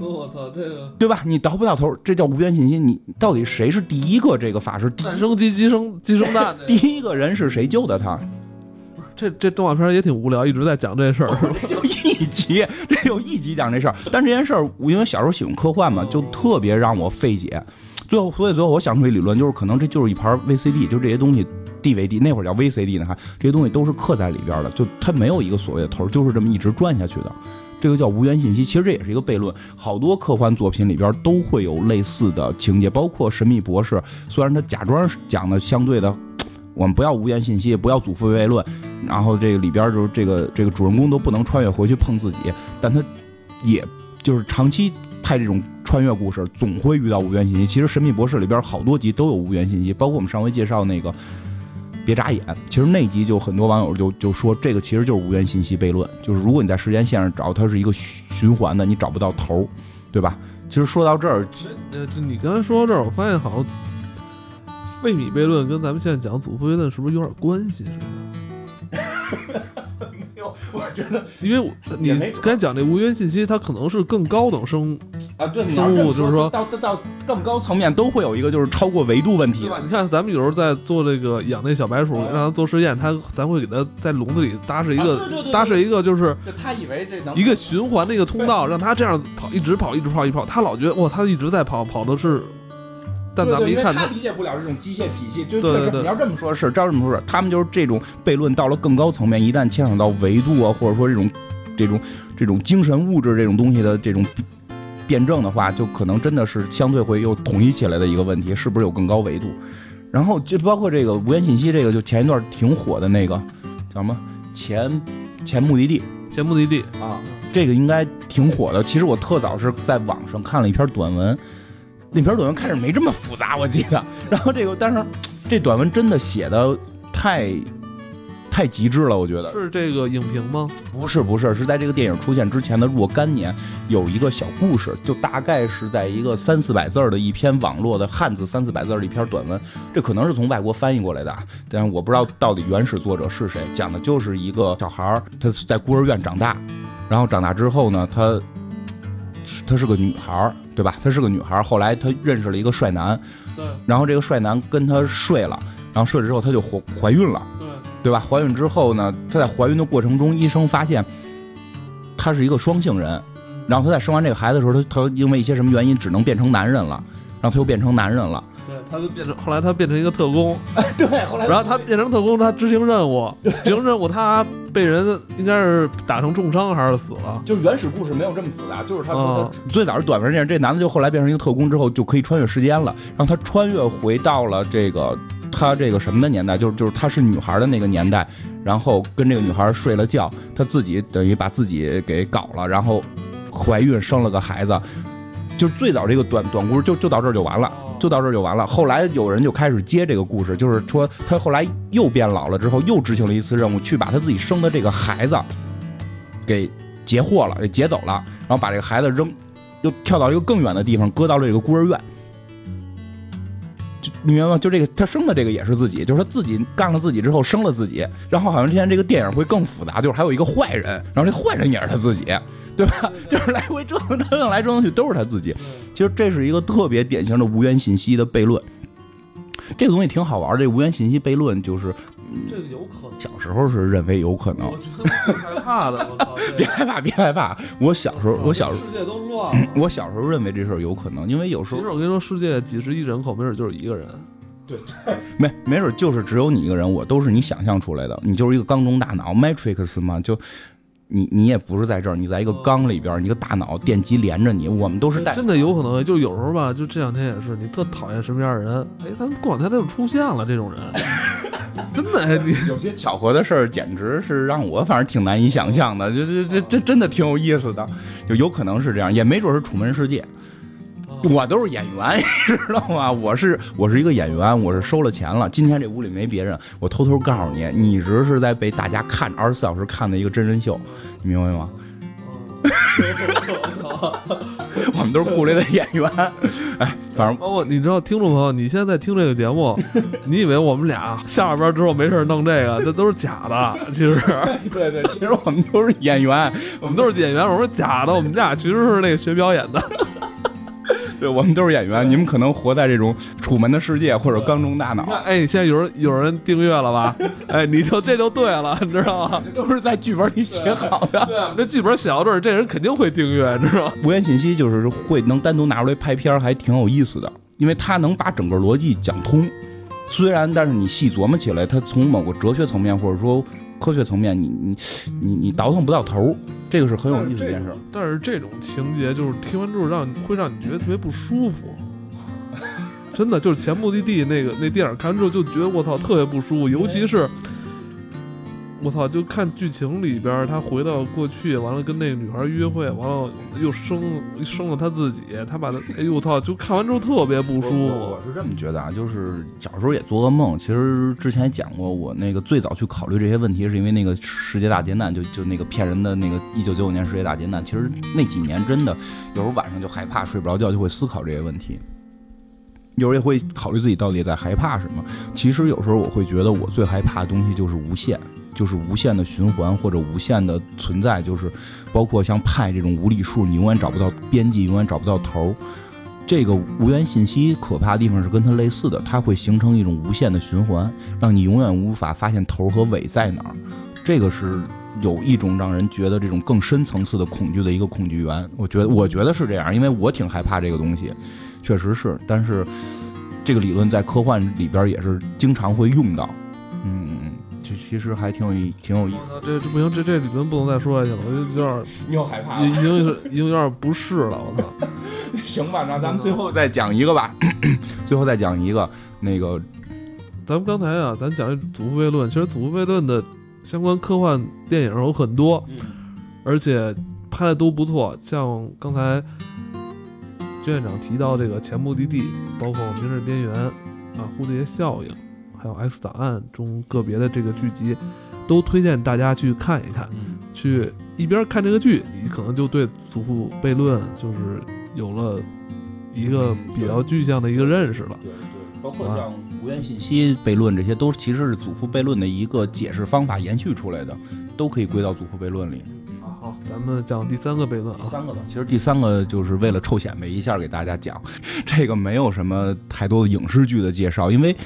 我操，这个对吧？你倒不到头，这叫无源信息。你到底谁是第一个这个法师？诞生鸡，鸡生鸡生蛋，第一个人是谁救的他？这这动画片也挺无聊，一直在讲这事儿，是吧？就一集，这有一集讲这事儿。但这件事儿，我因为小时候喜欢科幻嘛，就特别让我费解。最后，所以最后我想出一理论，就是可能这就是一盘 VCD，就这些东西 DVD 那会儿叫 VCD 呢，还这些东西都是刻在里边的，就它没有一个所谓的头，就是这么一直转下去的。这个叫无源信息，其实这也是一个悖论。好多科幻作品里边都会有类似的情节，包括《神秘博士》，虽然他假装讲的相对的，我们不要无源信息，不要祖父悖论，然后这个里边就是这个这个主人公都不能穿越回去碰自己，但他也就是长期拍这种穿越故事，总会遇到无源信息。其实《神秘博士》里边好多集都有无源信息，包括我们上回介绍那个。别眨眼，其实那集就很多网友就就说这个其实就是无源信息悖论，就是如果你在时间线上找，它是一个循环的，你找不到头，对吧？其实说到这儿，这这你刚才说到这儿，我发现好像费米悖论跟咱们现在讲祖父悖论是不是有点关系似的？(laughs) 没有，我觉得 (laughs) 因为我你刚才讲这无源信息，它可能是更高等生，啊，对，你生物就是说到到到更高层面都会有一个就是超过维度问题对吧？你看咱们有时候在做这个养那小白鼠，嗯让它做实验，它咱会给它在笼子里搭设一啊个搭设一个就是它以为这能一个循环的一个通道，让它这样跑，一直跑，一直跑，一直跑，它老觉得哇，它一直在跑，跑的是，但对咱们一看他理解不了这种机械体系，就对对对确实你要这么说，是照这么说，是他们就是这种悖论到了更高层面，一旦牵扯到维度啊，或者说这种这种这种精神物质这种东西的这种辩证的话，就可能真的是相对会又统一起来的一个问题，是不是有更高维度？然后就包括这个无源信息，这个就前一段挺火的那个叫什么前前目的地，前目的地，啊，这个应该挺火的。其实我特早是在网上看了一篇短文，那篇短文开始没这么复杂，我记得。然后这个，但是这短文真的写的太太极致了，我觉得。是这个影评吗？不是不是，是在这个电影出现之前的若干年，有一个小故事，就大概是在一个三四百字儿的一篇网络的汉字三四百字儿的一篇短文，这可能是从外国翻译过来的，啊，但是我不知道到底原始作者是谁。讲的就是一个小孩儿，他在孤儿院长大，然后长大之后呢，他她是个女孩儿，对吧？她是个女孩儿，后来她认识了一个帅男，对。然后这个帅男跟她睡了，然后睡了之后她就怀怀孕了，对。对吧？怀孕之后呢，她在怀孕的过程中，医生发现她是一个双性人，然后她在生完这个孩子的时候，她她因为一些什么原因只能变成男人了，然后她又变成男人了，对，他就变成后来他变成一个特工，(laughs) 对，后来然后他变成特工，他执行任务，执行任务他被人应该是打成重伤还是死了？就是原始故事没有这么复杂，就是他最早是短片这样，这男的就后来变成一个特工之后就可以穿越时间了，然后他穿越回到了这个他这个什么的年代，就是就是他是女孩的那个年代，然后跟这个女孩睡了觉，他自己等于把自己给搞了，然后怀孕生了个孩子，就是最早这个短短故事就就到这儿就完了。就到这儿就完了。后来有人就开始接这个故事，就是说他后来又变老了之后，又执行了一次任务，去把他自己生的这个孩子给截获了，给劫走了，然后把这个孩子扔，又跳到一个更远的地方，搁到了这个孤儿院。就你明白吗？就这个他生的这个也是自己，就是他自己干了自己之后生了自己，然后好像之前这个电影会更复杂，就是还有一个坏人，然后这坏人也是他自己，对吧？(laughs) 就是来回折腾折腾来折腾去都是他自己。其实这是一个特别典型的无源信息的悖论。这个东西挺好玩的，这无源信息悖论就是这个有可能。小时候是认为有可能我，觉得挺害怕的，我操！(laughs) 别害怕，别害怕。我小时候，我小时候，世界都乱了。(clears throat) 我小时候认为这事儿有可能，因为有时候其实我跟你说，世界几十亿人口，没准就是一个人。对 (laughs) 没没准就是只有你一个人，我都是你想象出来的，你就是一个缸中大脑 Matrix 嘛，就你你也不是在这儿，你在一个缸里边儿，你一个大脑电极连着你，我们都是带真的有可能，就有时候吧，就这两天也是，你特讨厌什么样的人，哎，咱们过两天他就出现了，这种人，(laughs) 真的，哎，你有些巧合的事儿，简直是让我反正挺难以想象的，就这这这真的挺有意思的，就有可能是这样，也没准是楚门世界。我都是演员，(laughs) 你知道吗？我是我是一个演员，我是收了钱了。今天这屋里没别人，我偷偷告诉你，你一直是在被大家看二十四小时看的一个真人秀，你明白吗？(laughs) 我们都是雇来的演员，哎，反正包括你知道，听众朋友，你现在在听这个节目，你以为我们俩下了班之后没事儿弄这个，这都是假的。其实 (laughs) 对对，其实我们都是演员，我们都是演员，我们是假的，我们俩其实是那个学表演的。对我们都是演员。你们可能活在这种楚门的世界或者缸中大，脑，哎，现在有人有人订阅了吧？(laughs) 哎，你就这就对了，你知道吗？(laughs) 都是在剧本里写好的。(laughs) 对，我们这剧本写到这儿，这人肯定会订阅，知道吗？无源信息就是会能单独拿出来拍片儿，还挺有意思的，因为他能把整个逻辑讲通。虽然，但是你细琢磨起来，它从某个哲学层面或者说科学层面，你你你你倒腾不到头儿，这个是很有意思的一件事儿。但是这种情节就是听完之后让你会让你觉得特别不舒服。(laughs) 真的就是前目的地那个那电影看完之后就觉得我操特别不舒服，尤其是我操就看剧情里边他回到过去，完了跟那个女孩约会，完了又生生了他自己，他把他哎呦我操就看完之后特别不舒服我。是这么觉得啊，就是小时候也做噩梦。其实之前也讲过，我那个最早去考虑这些问题，是因为那个世界大劫难，就就那个骗人的那个一九九九年世界大劫难。其实那几年真的有时候晚上就害怕，睡不着觉，就会思考这些问题。有时候也会考虑自己到底在害怕什么。其实有时候我会觉得，我最害怕的东西就是无限，就是无限的循环或者无限的存在，就是包括像派这种无理数，你永远找不到边际，永远找不到头儿。这个无源信息可怕的地方是跟它类似的，它会形成一种无限的循环，让你永远无法发现头和尾在哪儿。这个是有一种让人觉得这种更深层次的恐惧的一个恐惧源。我觉得，我觉得是这样，因为我挺害怕这个东西，确实是。但是这个理论在科幻里边也是经常会用到，嗯，这其实还挺有意，挺有意思。这这不行，这这理论不能再说下去了，我就有点你又害怕已经是已经有点不适了，我操。(laughs) 行吧，那咱们最后再讲一个吧，最后再讲一个那个咱们刚才啊，咱讲祖父悖论，其实祖父悖论的相关科幻电影有很多，而且拍的都不错。像刚才军院长提到这个《前目的地》，包括《明日边缘》啊，《蝴蝶效应》，还有《X 档案》中个别的这个剧集，都推荐大家去看一看。嗯去一边看这个剧，你可能就对祖父悖论就是有了一个比较具象的一个认识了。对对，包括像无源信息悖论，这些都其实是祖父悖论的一个解释方法延续出来的，都可以归到祖父悖论里。啊，好，咱们讲第三个悖论啊。第三个吧，其实第三个就是为了臭显摆一下给大家讲，这个没有什么太多的影视剧的介绍，因为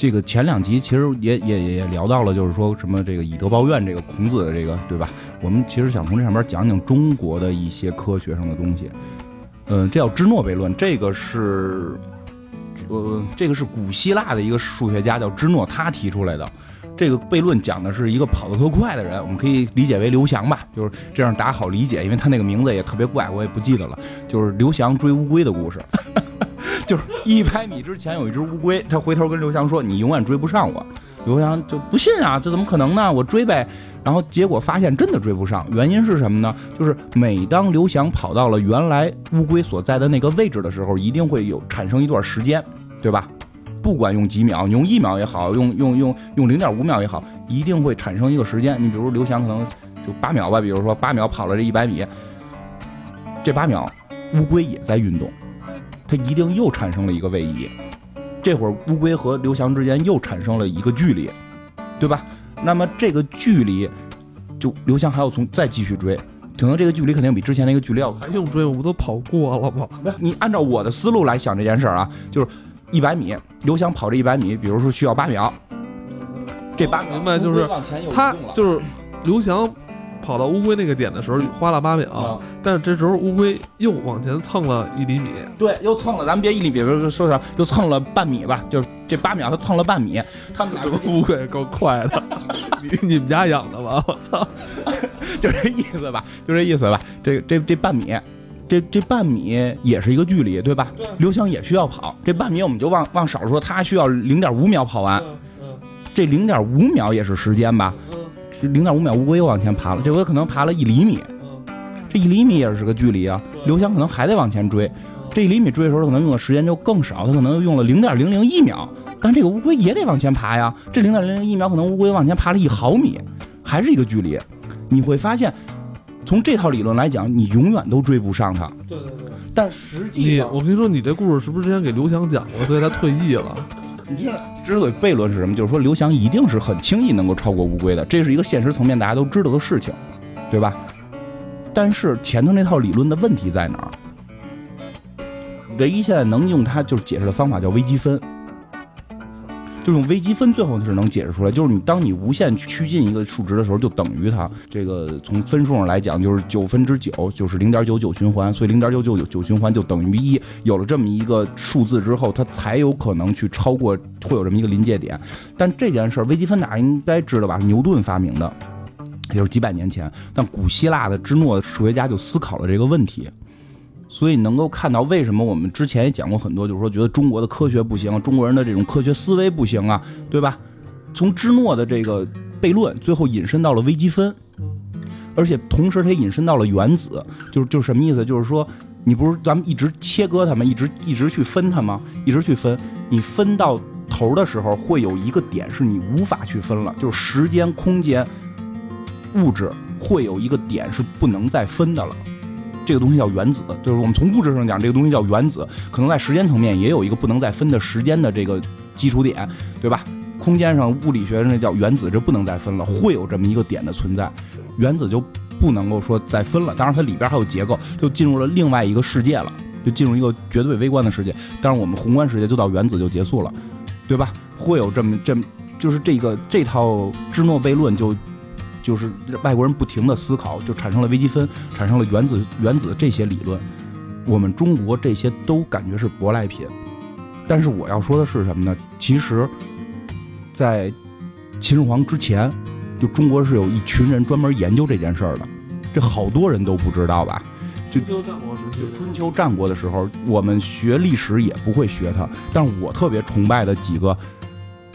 这个前两集其实也也也也聊到了，就是说什么这个以德报怨，这个孔子的这个对吧？我们其实想从这上面讲讲中国的一些科学上的东西。嗯，这叫芝诺悖论，这个是呃，这个是古希腊的一个数学家叫芝诺他提出来的。这个悖论讲的是一个跑得特快的人，我们可以理解为刘翔吧，就是这样大家好理解，因为他那个名字也特别怪，我也不记得了。就是刘翔追乌龟的故事，就是一百米之前有一只乌龟，他回头跟刘翔说：“你永远追不上我。”刘翔就不信啊，这怎么可能呢？我追呗。然后结果发现真的追不上，原因是什么呢？就是每当刘翔跑到了原来乌龟所在的那个位置的时候，一定会有产生一段时间，对吧？不管用几秒，你用一秒也好，用用用用零点五秒也好，一定会产生一个时间。你比如刘翔可能就八秒吧，比如说八秒跑了这一百米，这八秒乌龟也在运动，它一定又产生了一个位移。这会儿乌龟和刘翔之间又产生了一个距离，对吧？那么这个距离，就刘翔还要从再继续追，可能这个距离肯定比之前那个距离要还用追？我不都跑过了吗？(laughs) 你按照我的思路来想这件事儿啊，就是。一百米，刘翔跑这一百米，比如说需要八秒，这八明白就是他就是刘翔跑到乌龟那个点的时候花了八秒，但是这时候乌龟又往前蹭了一厘米，对，又蹭了，咱们别一厘米，说啥，又蹭了半米吧，就是这八秒他蹭了半米，他们俩乌龟够快的，(laughs) 你你们家养的吧？我操，(laughs) 就这意思吧，就这意思吧，这这这半米。这这半米也是一个距离，对吧？刘翔也需要跑，这半米我们就往往少说，他需要零点五秒跑完。这零点五秒也是时间吧？零点五秒，乌龟又往前爬了，这回可能爬了一厘米。这一厘米也是个距离啊，刘翔可能还得往前追。这一厘米追的时候，可能用的时间就更少，他可能用了零点零零一秒。但这个乌龟也得往前爬呀，这零点零零一秒可能乌龟往前爬了一毫米，还是一个距离。你会发现。从这套理论来讲，你永远都追不上它。对对对。但实际上，我跟你说，你这故事是不是之前给刘翔讲过，所以他退役了？你，之所以悖论是什么？就是说刘翔一定是很轻易能够超过乌龟的，这是一个现实层面大家都知道的事情，对吧？但是前头那套理论的问题在哪儿？唯一现在能用它就是解释的方法叫微积分。就用微积分，最后是能解释出来。就是你当你无限趋近一个数值的时候，就等于它。这个从分数上来讲，就是九分之九，就是零点九九循环，所以零点九九九九循环就等于一。有了这么一个数字之后，它才有可能去超过，会有这么一个临界点。但这件事儿，微积分大家应该知道吧？牛顿发明的，也就是几百年前。但古希腊的芝诺数学家就思考了这个问题。所以能够看到为什么我们之前也讲过很多，就是说觉得中国的科学不行，中国人的这种科学思维不行啊，对吧？从芝诺的这个悖论，最后引申到了微积分，而且同时它也引申到了原子，就是就是什么意思？就是说你不是咱们一直切割它吗，一直一直去分它吗？一直去分，你分到头的时候会有一个点是你无法去分了，就是时间、空间、物质会有一个点是不能再分的了。这个东西叫原子，就是我们从物质上讲，这个东西叫原子。可能在时间层面也有一个不能再分的时间的这个基础点，对吧？空间上物理学上那叫原子，这不能再分了，会有这么一个点的存在，原子就不能够说再分了。当然，它里边还有结构，就进入了另外一个世界了，就进入一个绝对微观的世界。当然，我们宏观世界就到原子就结束了，对吧？会有这么这么，就是这个这套芝诺悖论就。就是外国人不停的思考，就产生了微积分，产生了原子原子这些理论。我们中国这些都感觉是舶来品，但是我要说的是什么呢？其实，在秦始皇之前，就中国是有一群人专门研究这件事儿的。这好多人都不知道吧？就春秋战国时期，春秋战国的时候，我们学历史也不会学它。但是我特别崇拜的几个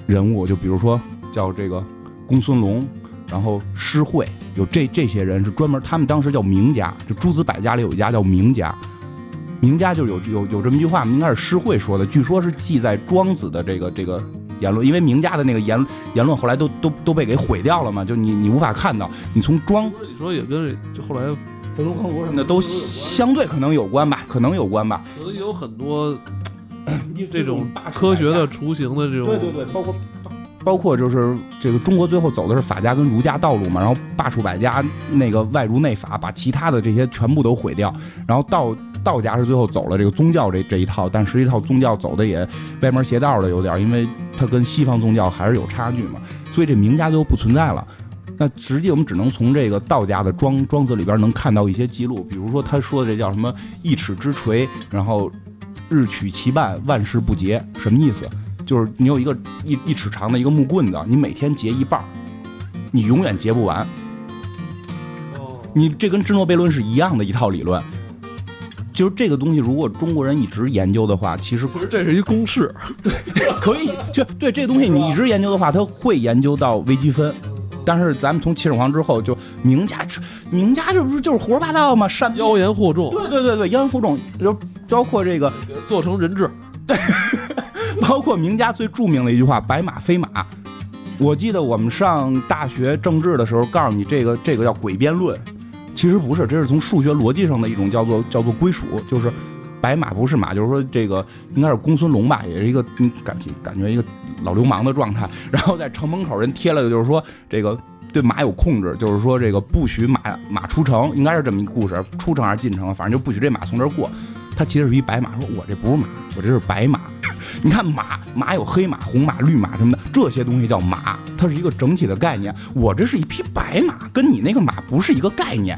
人物，就比如说叫这个公孙龙。然后诗会有这这些人是专门，他们当时叫名家，就诸子百家里有一家叫名家，名家就有有有这么一句话，应该是诗会说的，据说是记在庄子的这个这个言论，因为名家的那个言言论后来都都都被给毁掉了嘛，就你你无法看到，你从庄子里说也跟就后来焚书坑儒什么的都相对可能有关吧，可能有关吧，可能有很多这种科学的雏形的这种，对对对，包括。包括就是这个中国最后走的是法家跟儒家道路嘛，然后罢黜百家，那个外儒内法，把其他的这些全部都毁掉，然后道道家是最后走了这个宗教这这一套，但实际上宗教走的也歪门邪道的有点，因为它跟西方宗教还是有差距嘛，所以这名家就不存在了。那实际我们只能从这个道家的庄庄子里边能看到一些记录，比如说他说的这叫什么一尺之锤，然后日取其半，万事不竭，什么意思？就是你有一个一一尺长的一个木棍子，你每天截一半儿，你永远截不完。哦，你这跟芝诺悖论是一样的一套理论。就是这个东西，如果中国人一直研究的话，其实不是，这是一公式。对 (laughs) 可以。就对这个东西，你一直研究的话，它会研究到微积分。但是咱们从秦始皇之后，就名家，名家这不是就是胡说八道吗？善妖言惑众。对对对对，妖言惑众，就包括这个做成人质。对。(laughs) 包括名家最著名的一句话“白马非马”，我记得我们上大学政治的时候，告诉你这个这个叫诡辩论，其实不是，这是从数学逻辑上的一种叫做叫做归属，就是白马不是马，就是说这个应该是公孙龙吧，也是一个感感觉一个老流氓的状态，然后在城门口人贴了个就是说这个对马有控制，就是说这个不许马马出城，应该是这么一个故事，出城还是进城，反正就不许这马从这儿过。他骑的是一白马，说我这不是马，我这是白马。你看马，马有黑马、红马、绿马什么的，这些东西叫马，它是一个整体的概念。我这是一匹白马，跟你那个马不是一个概念，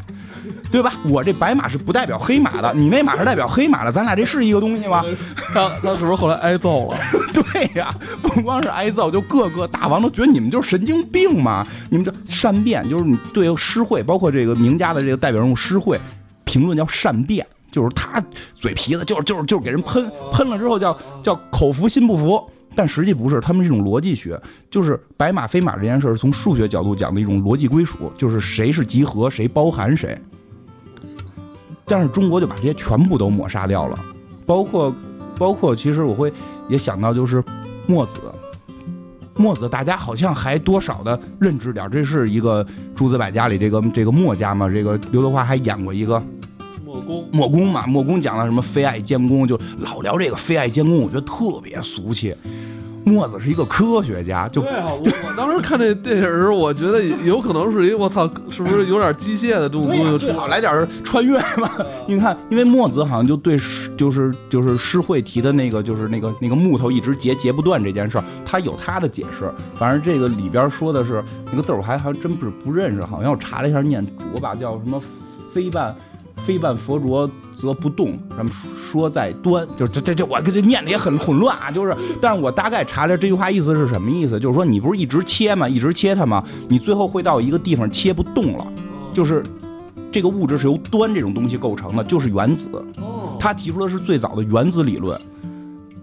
对吧？我这白马是不代表黑马的，你那马是代表黑马的，咱俩这是一个东西吗？(laughs) 他他是不是后来挨揍了？(laughs) 对呀，不光是挨揍，就各个大王都觉得你们就是神经病嘛！你们这善变，就是你对诗会，包括这个名家的这个代表人物诗会，评论叫善变。就是他嘴皮子，就是就是就是给人喷喷了之后叫叫口服心不服，但实际不是，他们是一种逻辑学，就是白马非马这件事是从数学角度讲的一种逻辑归属，就是谁是集合，谁包含谁。但是中国就把这些全部都抹杀掉了，包括包括其实我会也想到就是墨子，墨子大家好像还多少的认知点，这是一个诸子百家里这个这个墨家嘛，这个刘德华还演过一个。墨工嘛，墨工讲了什么非爱监工，就老聊这个非爱监工，我觉得特别俗气。墨子是一个科学家，就对啊。我我当时看这电影时，我觉得有可能是一我操，是不是有点机械的这种东西？最好来点穿越嘛。你看，因为墨子好像就对就是就是诗会提的那个就是那个那个木头一直截截不断这件事儿，他有他的解释。反正这个里边说的是那个字儿，我还还真不是不认识，好像我查了一下念，我把叫什么非半。非半佛着则不动，咱们说在端，就这这这，我这念的也很混乱啊。就是，但是我大概查了这句话意思是什么意思，就是说你不是一直切吗？一直切它吗？你最后会到一个地方切不动了，就是这个物质是由端这种东西构成的，就是原子。他提出的是最早的原子理论。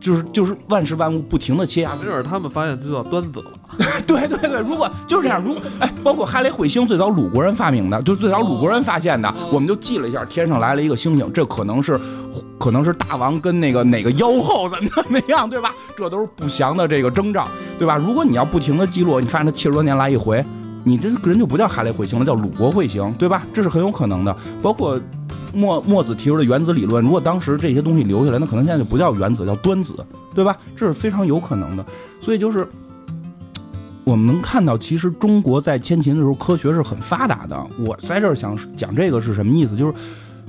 就是就是万事万物不停的切压，没准他们发现就叫端子了。(laughs) 对对对，如果就是这样，如果哎，包括哈雷彗星最早鲁国人发明的，就最早鲁国人发现的，我们就记了一下，天上来了一个星星，这可能是可能是大王跟那个哪个妖后怎么怎么样，对吧？这都是不祥的这个征兆，对吧？如果你要不停的记录，你发现他七十多年来一回，你这个人就不叫哈雷彗星了，叫鲁国彗星，对吧？这是很有可能的，包括。墨墨子提出的原子理论，如果当时这些东西留下来，那可能现在就不叫原子，叫端子，对吧？这是非常有可能的。所以就是我们能看到，其实中国在先秦的时候科学是很发达的。我在这儿想讲这个是什么意思？就是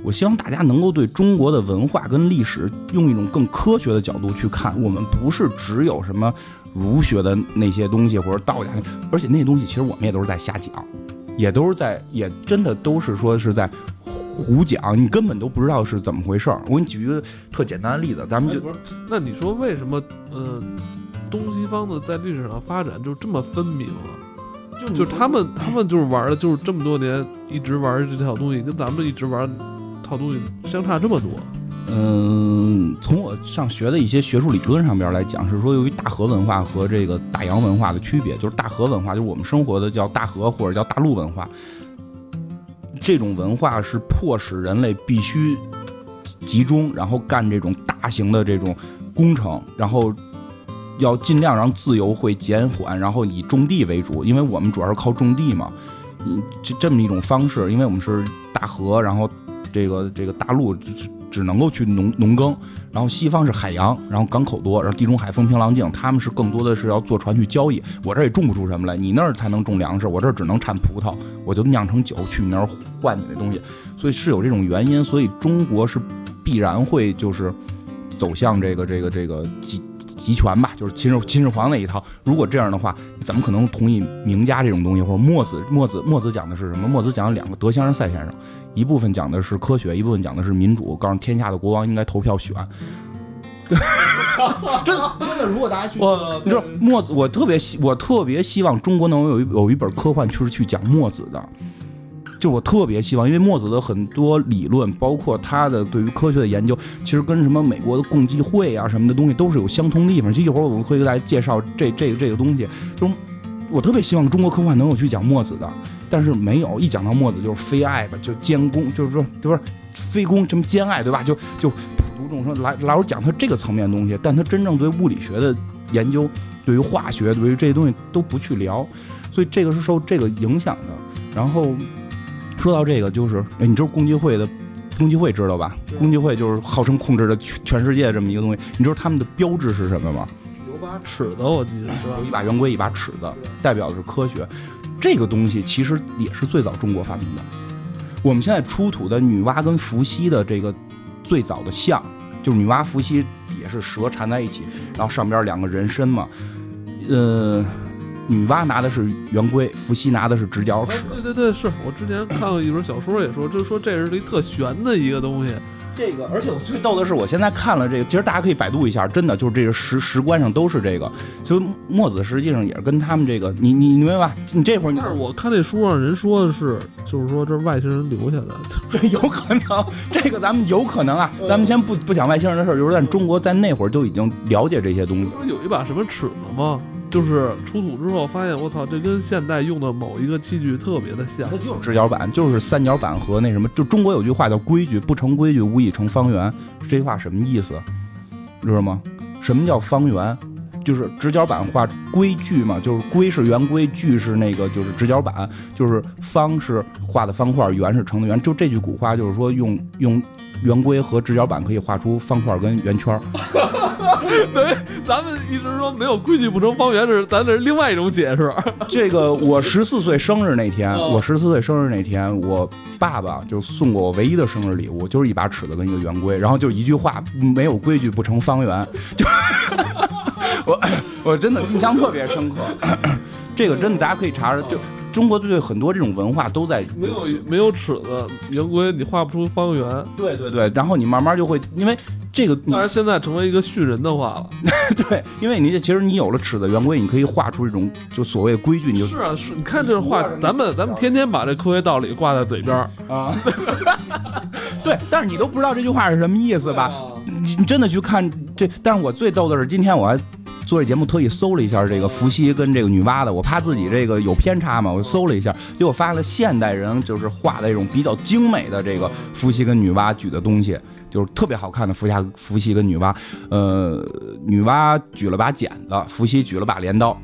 我希望大家能够对中国的文化跟历史用一种更科学的角度去看。我们不是只有什么儒学的那些东西或者道家，而且那些东西其实我们也都是在瞎讲，也都是在，也真的都是说是在。胡讲，你根本都不知道是怎么回事儿。我给你举一个特简单的例子，咱们就不是。那你说为什么，呃，东西方的在历史上发展就这么分明啊？就就他们他们就是玩的，就是这么多年一直玩这套东西，跟咱们一直玩套东西相差这么多。嗯，从我上学的一些学术理论上边来讲，是说由于大河文化和这个大洋文化的区别，就是大河文化就是我们生活的叫大河或者叫大陆文化。这种文化是迫使人类必须集中，然后干这种大型的这种工程，然后要尽量让自由会减缓，然后以种地为主，因为我们主要是靠种地嘛。嗯，这这么一种方式，因为我们是大河，然后这个这个大陆只能够去农农耕，然后西方是海洋，然后港口多，然后地中海风平浪静，他们是更多的是要坐船去交易。我这也种不出什么来，你那儿才能种粮食，我这儿只能产葡萄，我就酿成酒去你那儿换你的东西，所以是有这种原因，所以中国是必然会就是走向这个这个这个集集权吧，就是秦始秦始皇那一套。如果这样的话，怎么可能同意名家这种东西？或者墨子墨子墨子讲的是什么？墨子讲了两个德先生赛先生，一部分讲的是科学，一部分讲的是民主，告诉天下的国王应该投票选。(laughs) (laughs) 真的真的，如果大家去，我你知道墨子，我特别希我特别希望中国能有一有一本科幻就是去讲墨子的。就我特别希望，因为墨子的很多理论，包括他的对于科学的研究，其实跟什么美国的共济会啊什么的东西都是有相通的地方。其实一会儿我们会给大家介绍这这个这个东西。就我特别希望中国科幻能有去讲墨子的，但是没有。一讲到墨子就是非爱吧，就监公，就是说就是非攻什么兼爱，对吧？就就普度众生，来老是讲他这个层面的东西，但他真正对物理学的研究，对于化学，对于这些东西都不去聊，所以这个是受这个影响的。然后。说到这个，就是哎，你知道共济会的，共济会知道吧？共济会就是号称控制了全全世界这么一个东西。你知道他们的标志是什么吗？有把尺子，我记得是吧？有一把圆规，一把尺子，代表的是科学。这个东西其实也是最早中国发明的。我们现在出土的女娲跟伏羲的这个最早的像，就是女娲、伏羲也是蛇缠在一起，然后上边两个人身嘛，呃。女娲拿的是圆规，伏羲拿的是直角尺。对对对，是我之前看过一本小说，也说，就说这是一特玄的一个东西。这个，而且我最逗的是，我现在看了这个，其实大家可以百度一下，真的就是这个石石棺上都是这个。就墨子实际上也是跟他们这个，你你你明白吧？你这会儿，但是我看那书上人说的是，就是说这是外星人留下的，这 (laughs) 有可能。这个咱们有可能啊，咱们先不不讲外星人的事儿，就是在中国在那会儿就已经了解这些东西。不是有一把什么尺子吗？就是出土之后发现，我操，这跟现代用的某一个器具特别的像。它就是直角板，就是三角板和那什么。就中国有句话叫“规矩不成规矩，无以成方圆”。这句话什么意思？知道吗？什么叫方圆？就是直角板画规矩嘛，就是规是圆规，矩是那个就是直角板，就是方是画的方块，圆是成的圆。就这句古话，就是说用用圆规和直角板可以画出方块跟圆圈。(laughs) (laughs) 对，咱们一直说没有规矩不成方圆，是咱这是另外一种解释。(laughs) 这个我十四岁生日那天，我十四岁生日那天，我爸爸就送过我唯一的生日礼物，就是一把尺子跟一个圆规，然后就一句话：没有规矩不成方圆。(laughs) 就。我我真的印象特别深刻，这个真的大家可以查查，就中国对很多这种文化都在没有没有尺子圆规，你画不出方圆。对对对，然后你慢慢就会，因为这个，当然现在成为一个训人的话了。(laughs) 对，因为你其实你有了尺子圆规，你可以画出这种就所谓规矩，你就是啊，你看这画，咱们咱们天天把这科学道理挂在嘴边啊。(laughs) 对，但是你都不知道这句话是什么意思吧？你真的去看这，但是我最逗的是今天我还。做这节目特意搜了一下这个伏羲跟这个女娲的，我怕自己这个有偏差嘛，我搜了一下，结果发现了现代人就是画的这种比较精美的这个伏羲跟女娲举的东西，就是特别好看的伏羲伏羲跟女娲，呃，女娲举了把剪子，伏羲举了把镰刀，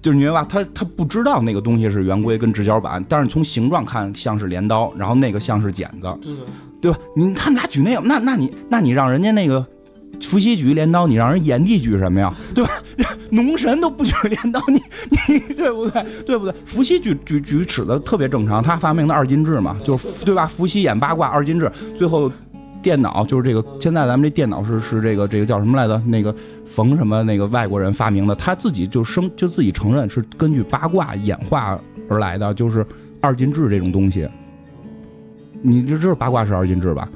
就是女娲她她不知道那个东西是圆规跟直角板，但是从形状看像是镰刀，然后那个像是剪子，对吧？你他们俩举那个，那那你那你让人家那个。伏羲举镰刀，你让人炎帝举什么呀？(laughs) 对吧？(laughs) 农神都不举镰刀，你 (laughs) 你对不对？对不对？伏羲举举举尺子特别正常，他发明的二进制嘛，就是对吧？伏羲演八卦二进制，最后电脑就是这个。现在咱们这电脑是是这个这个叫什么来着？那个冯什么那个外国人发明的，他自己就生就自己承认是根据八卦演化而来的，就是二进制这种东西。你就知道八卦是二进制吧？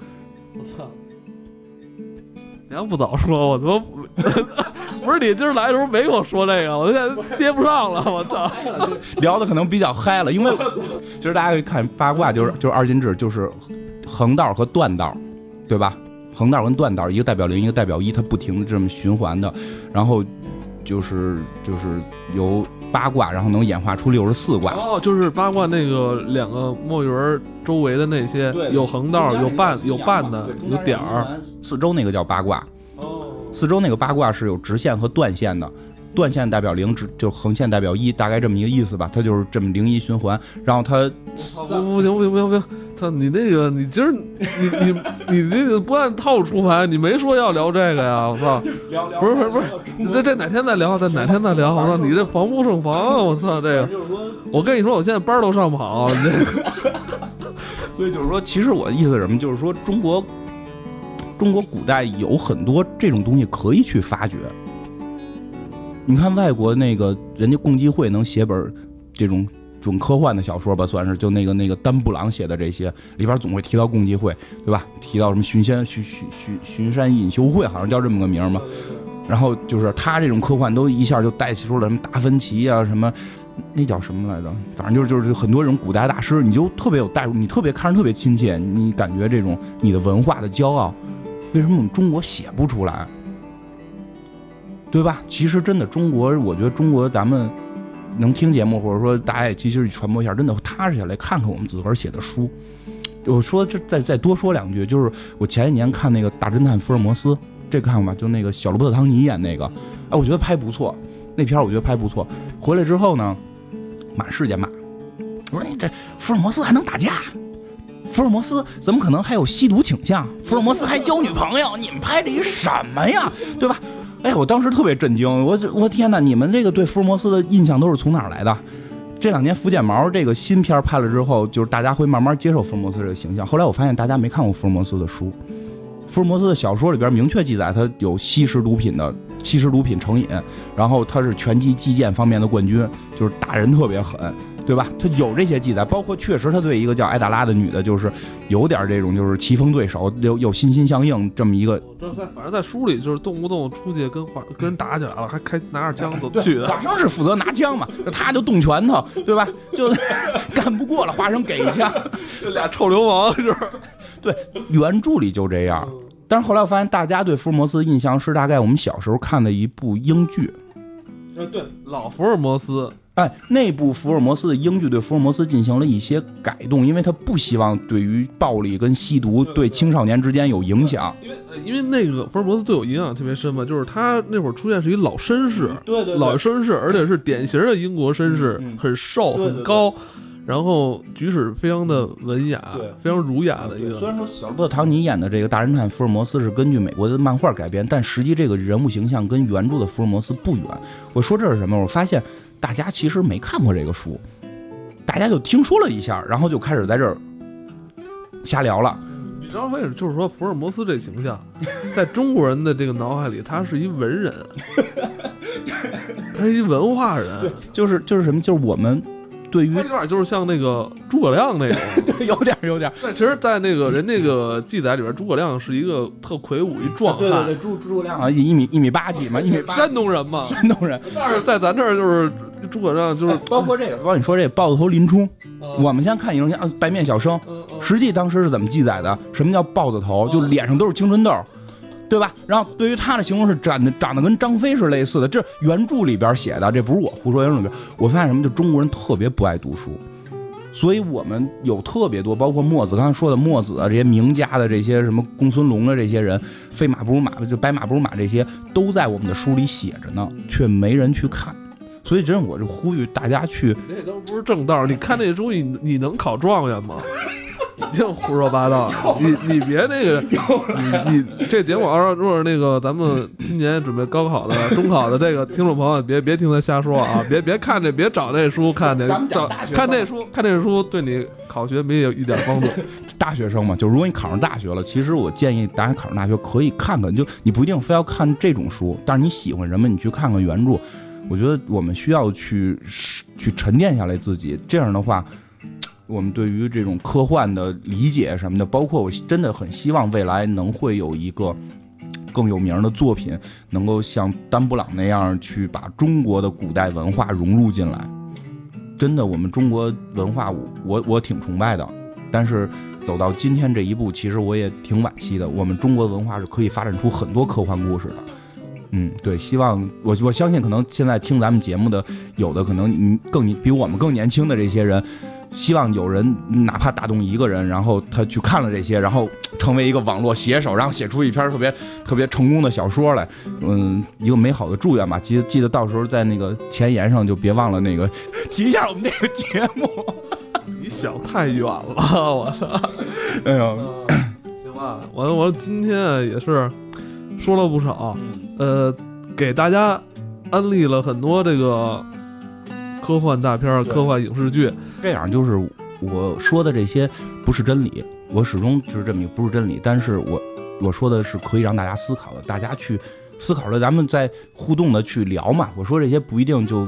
你要不早说，我都 (laughs) 不是你今儿来的时候没跟我说这个，我现在接不上了，(laughs) 我操！聊的可能比较嗨了，因为其实大家可以看八卦，就是就是二进制，就是横道和断道，对吧？横道跟断道，一个代表零，一个代表一，它不停的这么循环的，然后就是就是由八卦，然后能演化出六十四卦。哦，就是八卦那个两个墨鱼周围的那些，有横道，有半有半的，有点儿。四周那个叫八卦，哦，四周那个八卦是有直线和断线的，断线代表零，直就横线代表一，大概这么一个意思吧。它就是这么零一循环，然后它不不行不行不行不行，操你那个，你今儿你你你那个不按套路出牌，你没说要聊这个呀！我操，不是不是不是，你这这哪天再聊，再哪天再聊。我操，你这防不胜防啊！我操，这个，我跟你说，我现在班都上不好，你这个 (laughs) 所以就是说，其实我的意思是什么？就是说，中国中国古代有很多这种东西可以去发掘。你看外国那个人家共济会能写本这种准科幻的小说吧，算是就那个那个丹布朗写的这些里边总会提到共济会，对吧？提到什么巡山巡巡巡巡山隐修会，好像叫这么个名儿嘛。然后就是他这种科幻都一下就带出了什么达芬奇啊，什么那叫什么来着？反正就是就是很多这种古代大师，你就特别有代入，你特别看着特别亲切，你感觉这种你的文化的骄傲，为什么我们中国写不出来？对吧？其实真的中国，我觉得中国咱们能听节目，或者说大家也其实传播一下，真的踏实下来看看我们自个儿写的书。我说这再再多说两句，就是我前几年看那个《大侦探福尔摩斯》，这看过吧？就那个小罗伯特·唐尼演那个，哎，我觉得拍不错，那片我觉得拍不错。回来之后呢，满世界骂，我说你这福尔摩斯还能打架？福尔摩斯怎么可能还有吸毒倾向？福尔摩斯还交女朋友？你们拍的一什么呀？对吧？哎，我当时特别震惊，我我天哪！你们这个对福尔摩斯的印象都是从哪儿来的？这两年《福建毛》这个新片拍了之后，就是大家会慢慢接受福尔摩斯这个形象。后来我发现大家没看过福尔摩斯的书，福尔摩斯的小说里边明确记载他有吸食毒品的吸食毒品成瘾，然后他是拳击击剑方面的冠军，就是打人特别狠。对吧？他有这些记载，包括确实他对一个叫艾达拉的女的，就是有点这种，就是棋逢对手，又又心心相印这么一个。就是在反正在书里就是动不动出去跟华跟人打起来了，还开拿着枪走去的。华生是负责拿枪嘛，(laughs) 他就动拳头，对吧？就 (laughs) 干不过了，华生给一枪，(laughs) 这俩臭流氓是。对，原著里就这样。但是后来我发现，大家对福尔摩斯的印象是大概我们小时候看的一部英剧。呃，对，老福尔摩斯。哎，内部福尔摩斯的英剧对福尔摩斯进行了一些改动，因为他不希望对于暴力跟吸毒对青少年之间有影响。因为因为那个福尔摩斯对我影响特别深嘛，就是他那会儿出现是一老绅士，对对，老绅士，而且是典型的英国绅士，很瘦很高，然后举止非常的文雅，非常儒雅的一个。虽然说小罗伯特·唐尼演的这个大侦探福尔摩斯是根据美国的漫画改编，但实际这个人物形象跟原著的福尔摩斯不远。我说这是什么？我发现。大家其实没看过这个书，大家就听说了一下，然后就开始在这儿瞎聊了。你知道为什么？就是说福尔摩斯这形象，在中国人的这个脑海里，他是一文人，(laughs) 他是一文化人，就是就是什么？就是我们。对于有点就是像那个诸葛亮那种，(laughs) 对，有点有点。但其实，在那个人那个记载里边，诸葛亮是一个特魁梧一壮汉。对对，诸诸葛亮啊，一米一米八几嘛，一米八。山东人嘛，山东人。但是在咱这儿就是诸葛亮，就是包括这个，包括你说这豹子头林冲，我们先看一种像白面小生，实际当时是怎么记载的？什么叫豹子头？就脸上都是青春痘。对吧？然后对于他的形容是长得长得跟张飞是类似的，这原著里边写的，这不是我胡说。原著里边，我发现什么？就中国人特别不爱读书，所以我们有特别多，包括墨子刚才说的墨子啊，这些名家的这些什么公孙龙的这些人，飞马不如马，就白马不如马，这些都在我们的书里写着呢，却没人去看。所以，真我就呼吁大家去。那都不是正道，你看那书，你你能考状元吗？(laughs) 你净胡说八道！你你别那个，你你这节目要如果那个咱们今年准备高考的、中考的这个听众朋友，别别听他瞎说啊！别别看这，别找那书看那，找看那书，看那书对你考学没有一点帮助。(laughs) 大学生嘛，就如果你考上大学了，其实我建议大家考上大学可以看看，就你不一定非要看这种书，但是你喜欢什么，你去看看原著。我觉得我们需要去去沉淀下来自己，这样的话。我们对于这种科幻的理解什么的，包括我真的很希望未来能会有一个更有名的作品，能够像丹布朗那样去把中国的古代文化融入进来。真的，我们中国文化，我我挺崇拜的。但是走到今天这一步，其实我也挺惋惜的。我们中国文化是可以发展出很多科幻故事的。嗯，对，希望我我相信，可能现在听咱们节目的有的可能你更比我们更年轻的这些人。希望有人哪怕打动一个人，然后他去看了这些，然后成为一个网络写手，然后写出一篇特别特别成功的小说来。嗯，一个美好的祝愿吧。记得记得到时候在那个前言上就别忘了那个 (laughs) 提一下我们这个节目。你想太远了，我操！哎呦，行吧，我我今天啊也是说了不少，呃，给大家安利了很多这个科幻大片科幻影视剧。这样就是我说的这些不是真理，我始终就是这么一个不是真理，但是我我说的是可以让大家思考的，大家去思考了，咱们再互动的去聊嘛。我说这些不一定就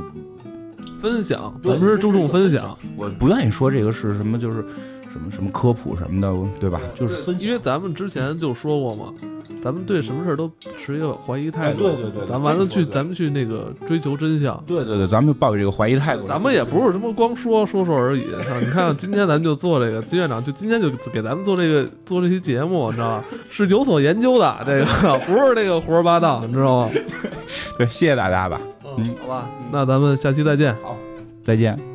分享，对咱们是注重分享，我不愿意说这个是什么，就是什么什么科普什么的，对吧？就是因为咱们之前就说过嘛，咱们对什么事儿都持一个怀疑态度。哎对对对咱完了去，咱们去那个追求真相。对对对，咱们就抱有这个怀疑态度。咱们也不是什么光说说说而已，你看今天咱们就做这个，金院长就今天就给咱们做这个做这期节目，你知道吧？是有所研究的，这个不是那个胡说八道，你知道吗？(laughs) 对，谢谢大家吧，嗯，好吧，那咱们下期再见。好再见。